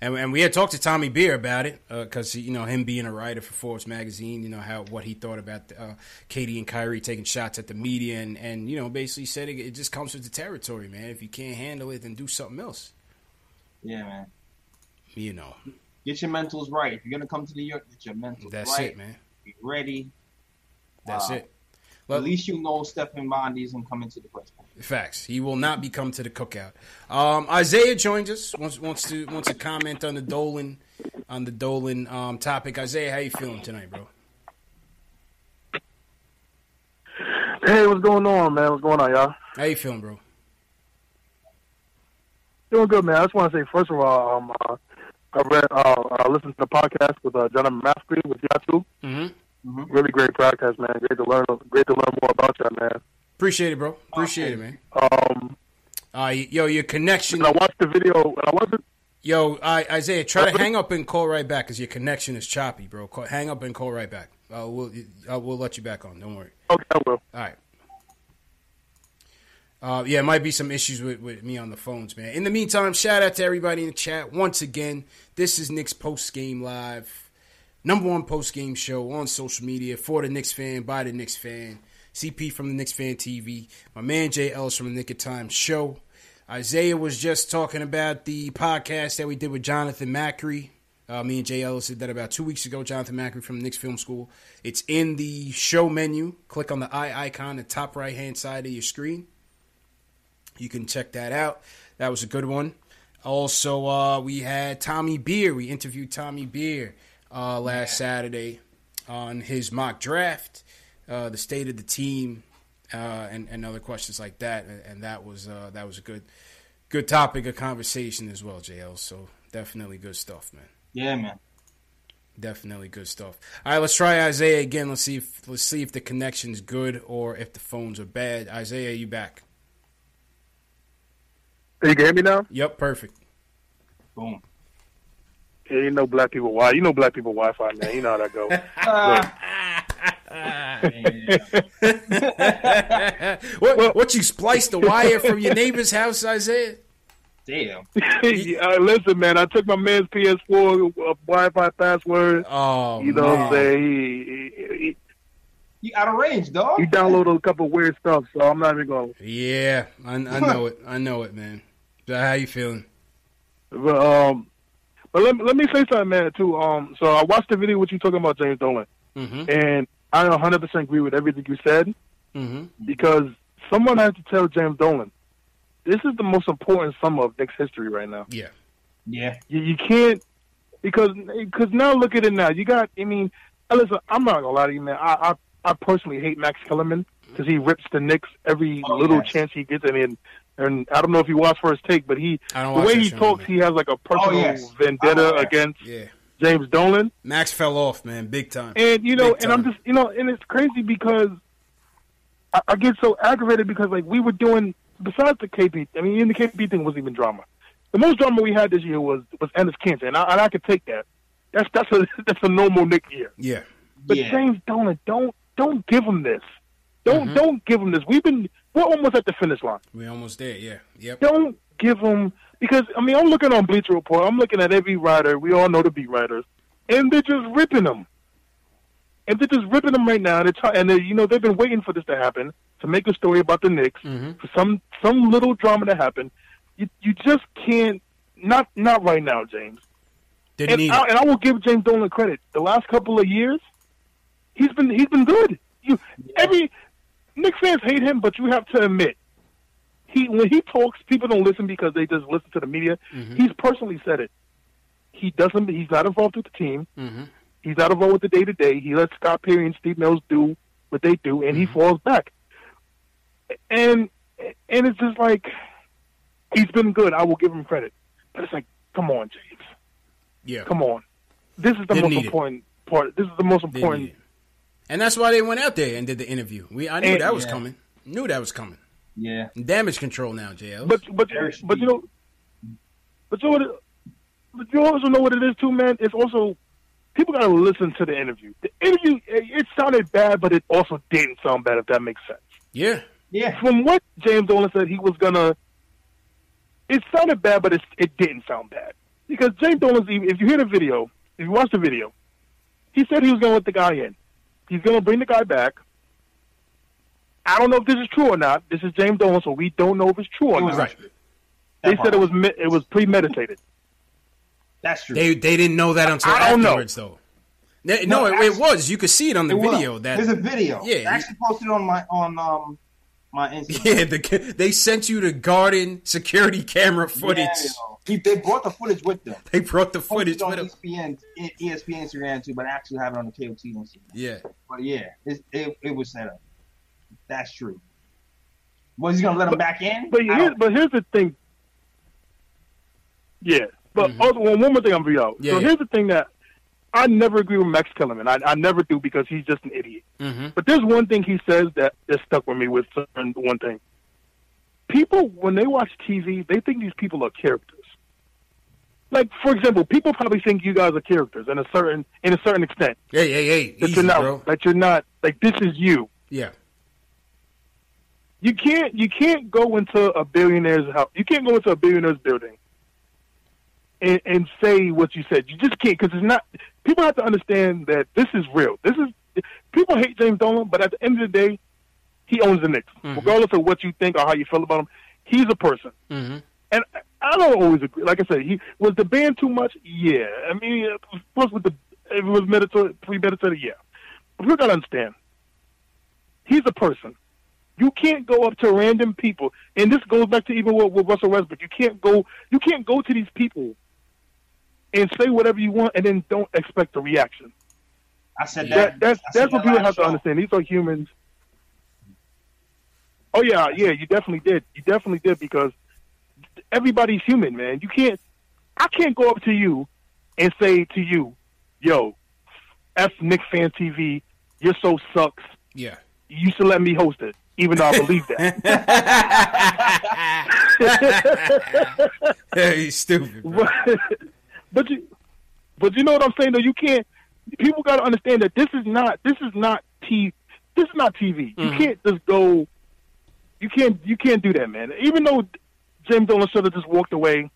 and, and we had talked to Tommy Beer about it because you know him being a writer for Forbes magazine, you know how what he thought about uh, KD and Kyrie taking shots at the media, and and you know basically said it, it just comes with the territory, man. If you can't handle it, then do something else. Yeah, man. You know, Get your mentals right. If you're gonna come to New York, get your mentals that's right. it, man. Be ready. That's Uh, it. At least you know Stefan Bondy isn't coming to the place. Facts. He will not be coming to the cookout. Um, Isaiah joins us. wants wants to wants to comment on the Dolan on the Dolan um, topic. Isaiah, how you feeling tonight, bro? Hey, what's going on, man? What's going on, y'all? How you feeling, bro? Doing good, man. I just want to say, first of all, um, uh, I read, uh, I listened to the podcast with uh, Jonathan Macri with Yatu. Mm-hmm. Really great podcast, man. Great to learn, great to learn more about you, man. Appreciate it, bro. Appreciate it, man. Um, Uh, yo, your connection. I watched the video, I wasn't. Yo, I, Isaiah, try to hang up and call right back because your connection is choppy, bro. Call, hang up and call right back. Uh, we'll uh, we'll let you back on. Don't worry. Okay, I will. All right. Uh, yeah, it might be some issues with, with me on the phones, man. In the meantime, shout out to everybody in the chat. Once again, this is Nick's post game live. Number one post game show on social media for the Knicks fan, by the Knicks fan. CP from the Knicks fan TV. My man Jay Ellis from the Knick of Time show. Isaiah was just talking about the podcast that we did with Jonathan Macri. Uh, me and Jay Ellis did that about two weeks ago. Jonathan Macri from the Knicks Film School. It's in the show menu. Click on the eye icon the top right hand side of your screen. You can check that out. That was a good one. Also, uh, we had Tommy Beer. We interviewed Tommy Beer uh, last Saturday on his mock draft, uh, the state of the team, uh, and, and other questions like that. And, and that was uh, that was a good good topic of conversation as well, JL. So definitely good stuff, man. Yeah, man. Definitely good stuff. All right, let's try Isaiah again. Let's see if let's see if the connection's good or if the phones are bad. Isaiah, you back? Are you can hear me now? Yep, perfect. Boom. Yeah, you know black people Wi. You know black people Wi-Fi, man. You know how that go. what, what you spliced the wire from your neighbor's house, Isaiah? Damn. uh, listen, man. I took my man's PS4 uh, Wi-Fi password. Oh, you know what I'm saying? He, he, he, You out of range, dog. he downloaded a couple of weird stuff, so I'm not even going. Yeah, I, I know it. I know it, man. So how you feeling? But um, but let, let me say something, man. Too. Um, so I watched the video with you talking about James Dolan, Mm-hmm. and I 100 percent agree with everything you said Mm-hmm. because someone has to tell James Dolan this is the most important summer of Knicks history right now. Yeah. Yeah. You, you can't because because now look at it now. You got. I mean, listen. I'm not gonna lie to you, man. I I, I personally hate Max Kellerman because he rips the Knicks every Oh, little yes. chance he gets. I mean, and I don't know if you watch first take, but he the way he talks, man. he has like a personal Oh, yes. vendetta against Yeah. James Dolan. Max fell off, man, big time. And you know, Big and I'm just you know, and it's crazy because I, I get so aggravated because like we were doing besides the KP. I mean, in the KP thing wasn't even drama. The most drama we had this year was was Enes Kanter, and I, and I could take that. That's that's a that's a normal Nick year. Yeah. But Yeah. James Dolan, don't don't give him this. Don't Mhm. don't give him this. We've been we're almost at the finish line. We're almost there. Yeah. Yep. Don't give them because I mean I'm looking on Bleacher Report. I'm looking at every writer. We all know the beat writers, and they're just ripping them. And they're just ripping them right now. They're try- and they, you know they've been waiting for this to happen to make a story about the Knicks Mhm. for some some little drama to happen. You you just can't not not right now, James. Didn't And I, and I will give James Dolan credit. The last couple of years, he's been he's been good. You every Knicks fans hate him, but you have to admit he when he talks, people don't listen because they just listen to the media. Mhm. He's personally said it. He doesn't. He's not involved with the team. Mhm. He's not involved with the day to day. He lets Scott Perry and Steve Mills do what they do, and he falls back. And and it's just like he's been good. I will give him credit, but it's like, come on, James. Yeah. Come on. This is the Didn't most need it. important part. This is the most important. Need it. And that's why they went out there and did the interview. We I knew And- that was Yeah. coming. Knew that was coming. Yeah. Damage control now, JL. But but Very but you know, but you know what? It, but you also know what it is too, man. It's also people got to listen to the interview. The interview it, it sounded bad, but it also didn't sound bad. If that makes sense. yeah. Yeah. From what James Dolan said, he was gonna. It sounded bad, but it it didn't sound bad because James Dolan's. even- If you hear the video, if you watch the video, he said he was gonna let the guy in. He's gonna bring the guy back. I don't know if this is true or not. This is James Dolan, so we don't know if it's true or It was not. Right. They said it was me- it was premeditated. That's true. They they didn't know that until I don't know. afterwards, though. They- no, No, it, actually- it was. You could see it on the It was. video. That There's a video. Yeah, I actually posted it on my on um my Instagram. yeah, the, they sent you the garden security camera footage. Yeah, he, they brought the footage with them. They brought the footage Posted on with them. ESPN, ESPN Instagram too, but I actually have it on the KOT Instagram. Yeah, But yeah, it, it, it was set up. That's true. Was he gonna let him back in? But here's, but here's the thing. Yeah, but also, one one more thing I'm gonna out. Mm-hmm. Yeah, so yeah. here's the thing that I never agree with Max Kellerman. I, I never do because he's just an idiot. hmm But there's one thing he says that that stuck with me with certain one thing. People when they watch TV, they think these people are characters. Like for example, people probably think you guys are characters in a certain in a certain extent. Hey, hey, hey, That easy, you're not bro. that you're not like this is you. Yeah, You can't you can't go into a billionaire's house. You can't go into a billionaire's building and, and say what you said. You just can't because it's not. People have to understand that this is real. This is people hate James Dolan, but at the end of the day, he owns the Knicks. Mhm. Regardless of what you think or how you feel about him, he's a person. Mm-hmm. And I don't always agree. Like I said, he was the band too much. Yeah, I mean, plus with the if it was meditated, premeditated. Yeah, but we gotta understand. He's a person. You can't go up to random people, and this goes back to even with, with Russell Westbrook. You can't go. You can't go to these people and say whatever you want, and then don't expect a reaction. I said That, that. that's said that's what that people last have to understand. These are humans. Oh yeah, yeah, you definitely did. You definitely did because everybody's human, man. You can't. I can't go up to you and say to you, "Yo, f Nick Fan TV, your show sucks. Yeah. You should let me host it." Even though I believe that. Hey, he's stupid. But, but you, but you know what I'm saying though. You can't. People got to understand that this is not. This is not t. This is not TV. You Mhm. can't just go. You can't. You can't do that, man. Even though James Dolan should have just walked away.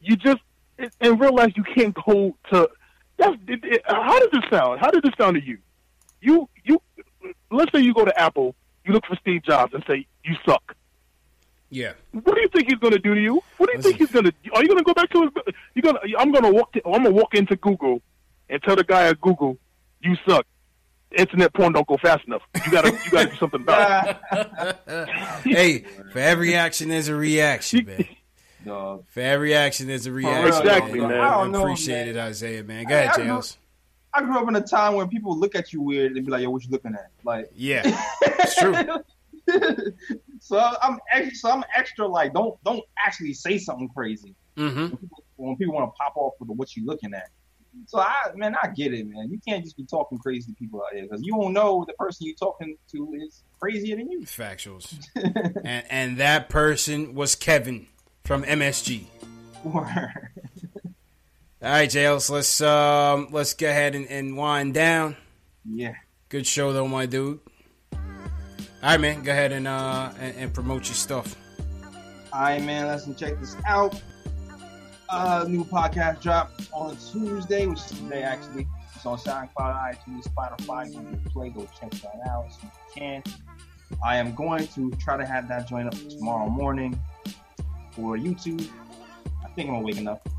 You just in- in real life you can't go to. That's, it, it, how does this sound? How does this sound to you? You you. Let's say you go to Apple. You look for Steve Jobs and say you suck. Yeah. What do you think he's going to do to you? What do you think he's going to? Are you going to go back to his? You going? to I'm going to walk. I'm going to walk into Google and tell the guy at Google, "You suck. Internet porn don't go fast enough. You got to. You got to do something about it." hey, for every action, there's a reaction, man. Dog. For every action, there's a reaction. Exactly, man. man. I don't know, Appreciate man. it, Isaiah, man. Go Hey, ahead, I grew- Jails. I grew up in a time when people look at you weird and be like, "Yo, what you looking at?" Like, Yeah, it's true. so I'm extra. So I'm extra. Like, don't don't actually say something crazy Mm-hmm. when people want to pop off with what you're looking at. So I, man, I get it, man. You can't just be talking crazy to people out there because you don't know the person you're talking to is crazier than you. Factuals. and and that person was Kevin from MSG. Word. All right, Jails. Let's um let's go ahead and, and wind down. Yeah. Good show though, my dude. All right, man. Go ahead and uh and, and promote your stuff. All right, man. Let's check this out. Uh, new podcast drop on Tuesday, which is today actually. It's on SoundCloud, iTunes, Spotify, Google Play. Go check that out if you can. I am going to try to have that join up tomorrow morning for YouTube. I think I'm wake up. I'm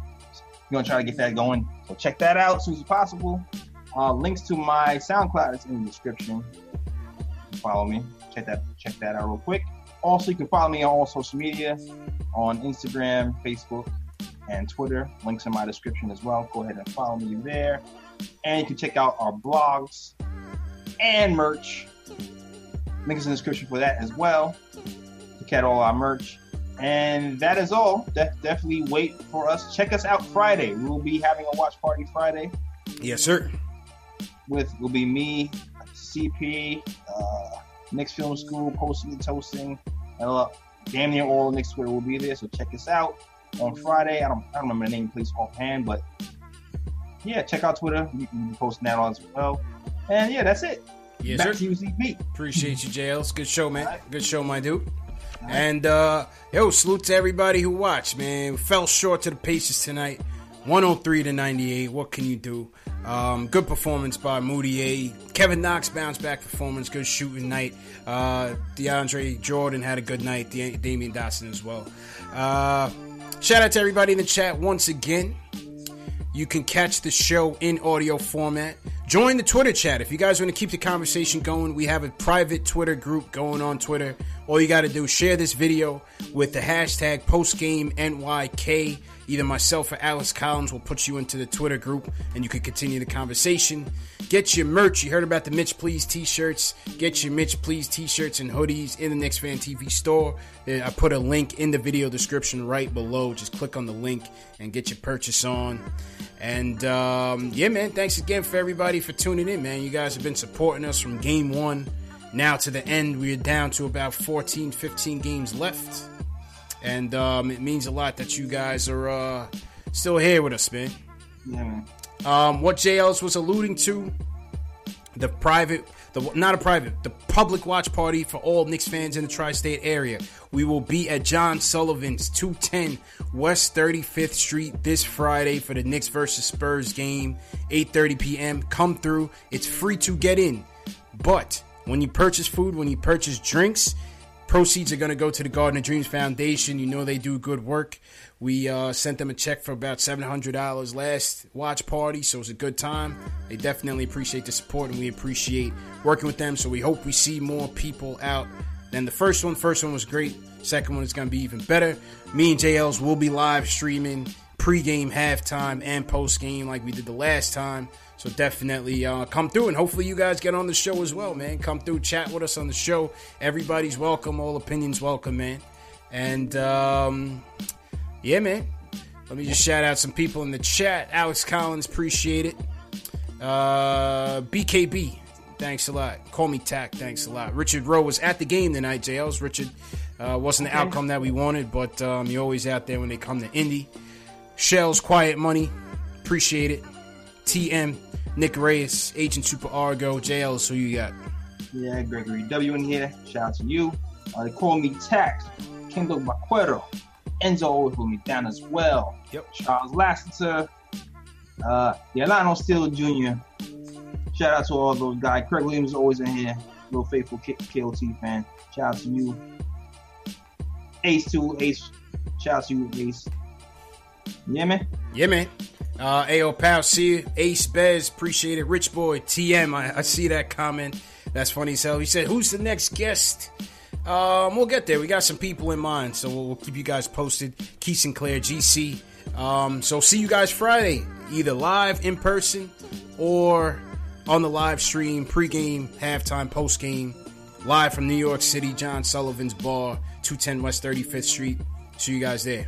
gonna try to get that going. So check that out as soon as possible. Uh, links to my SoundCloud is in the description. Follow me. Check that check that out real quick. Also, you can follow me on all social media on Instagram, Facebook, and Twitter. Links in my description as well. Go ahead and follow me there. And you can check out our blogs and merch. Links in the description for that as well. Look at all our merch. And that is all. De- definitely wait for us. Check us out Friday. We will be having a watch party Friday Yes, sir. with will be me, CP, uh, Knicks Film School, posting and toasting, and uh, damn near all Knicks Twitter will be there. So check us out on Friday. I don't I don't remember the name of the place offhand, but yeah, check out Twitter. We can be posting that on as well. And yeah, that's it. Yes, Back sir. to you. Appreciate you, Jails. Good show, man. Good show, my dude. And uh yo, salute to everybody who watched, man. Fell short to the Pacers tonight. 103 to 98. What can you do? Um, good performance by Mudiay. Kevin Knox bounce back performance. Good shooting night. Uh, DeAndre Jordan had a good night. Da- Damyean Dotson as well. Uh, shout out to everybody in the chat once again. You can catch the show in audio format. Join the Twitter chat. If you guys want to keep the conversation going, we have a private Twitter group going on Twitter. All you got to do share this video with the hashtag postgamenyk. Either myself or Alice Collins will put you into the Twitter group and you can continue the conversation. Get your merch. You heard about the Mitch Please t shirts. Get your Mitch Please t shirts and hoodies in the Knicks Fan TV store. Uh, I put a link in the video description right below. Just click on the link and get your purchase on. And um, yeah, man, thanks again for everybody for tuning in, man. You guys have been supporting us from game one now to the end. We're down to about 14, 15 games left. And um, it means a lot that you guys are uh, still here with us, man. Yeah, man. Um, what JLs was alluding to, the private, the not a private, the public watch party for all Knicks fans in the tri-state area. We will be at John Sullivan's 210 West 35th Street this Friday for the Knicks versus Spurs game, 8:30 p.m. Come through. It's free to get in, but when you purchase food, when you purchase drinks, proceeds are going to go to the Garden of Dreams Foundation. You know they do good work. We uh, sent them a check for about seven hundred dollars last watch party, so it's a good time. They definitely appreciate the support, and we appreciate working with them. So we hope we see more people out than the first one. First one was great. Second one is going to be even better. Me and JLs will be live streaming pregame, halftime, and postgame like we did the last time. So definitely uh, come through, and hopefully you guys get on the show as well, man. Come through, chat with us on the show. Everybody's welcome. All opinions welcome, man. And um, yeah, man. Let me just shout out some people in the chat. Alex Collins, appreciate it. Uh, BKB, thanks a lot. Call me Tack, thanks a lot. Richard Rowe was at the game tonight, JLs. Richard uh, wasn't the outcome that we wanted, but um, you're always out there when they come to Indy. Shells, Quiet Money, appreciate it. TM, Nick Reyes, Agent Super Argo, JLs, who you got? Yeah, Gregory W in here. Shout out to you. Uh, they call me Tax. Kendall Baquero. Enzo always put me down as well. Yep. Charles Lassiter. Uh, Yolano Steele Jr. Shout out to all those guys. Craig Williams is always in here. Real faithful K- KOT fan. Shout out to you. Ace 2, Ace. Shout out to you, Ace. Yeah, man. Yeah, man. Uh, Ayo Pal, see you. Ace Bez, appreciate it. Rich Boy, TM, I, I see that comment. That's funny as hell. He said, Who's the next guest? Um, we'll get there. We got some people in mind, so we'll, we'll keep you guys posted. Keith Sinclair, GC. Um, so see you guys Friday, either live in person or on the live stream, pregame, halftime, postgame, live from New York City, John Sullivan's Bar, 210 West 35th Street. See you guys there.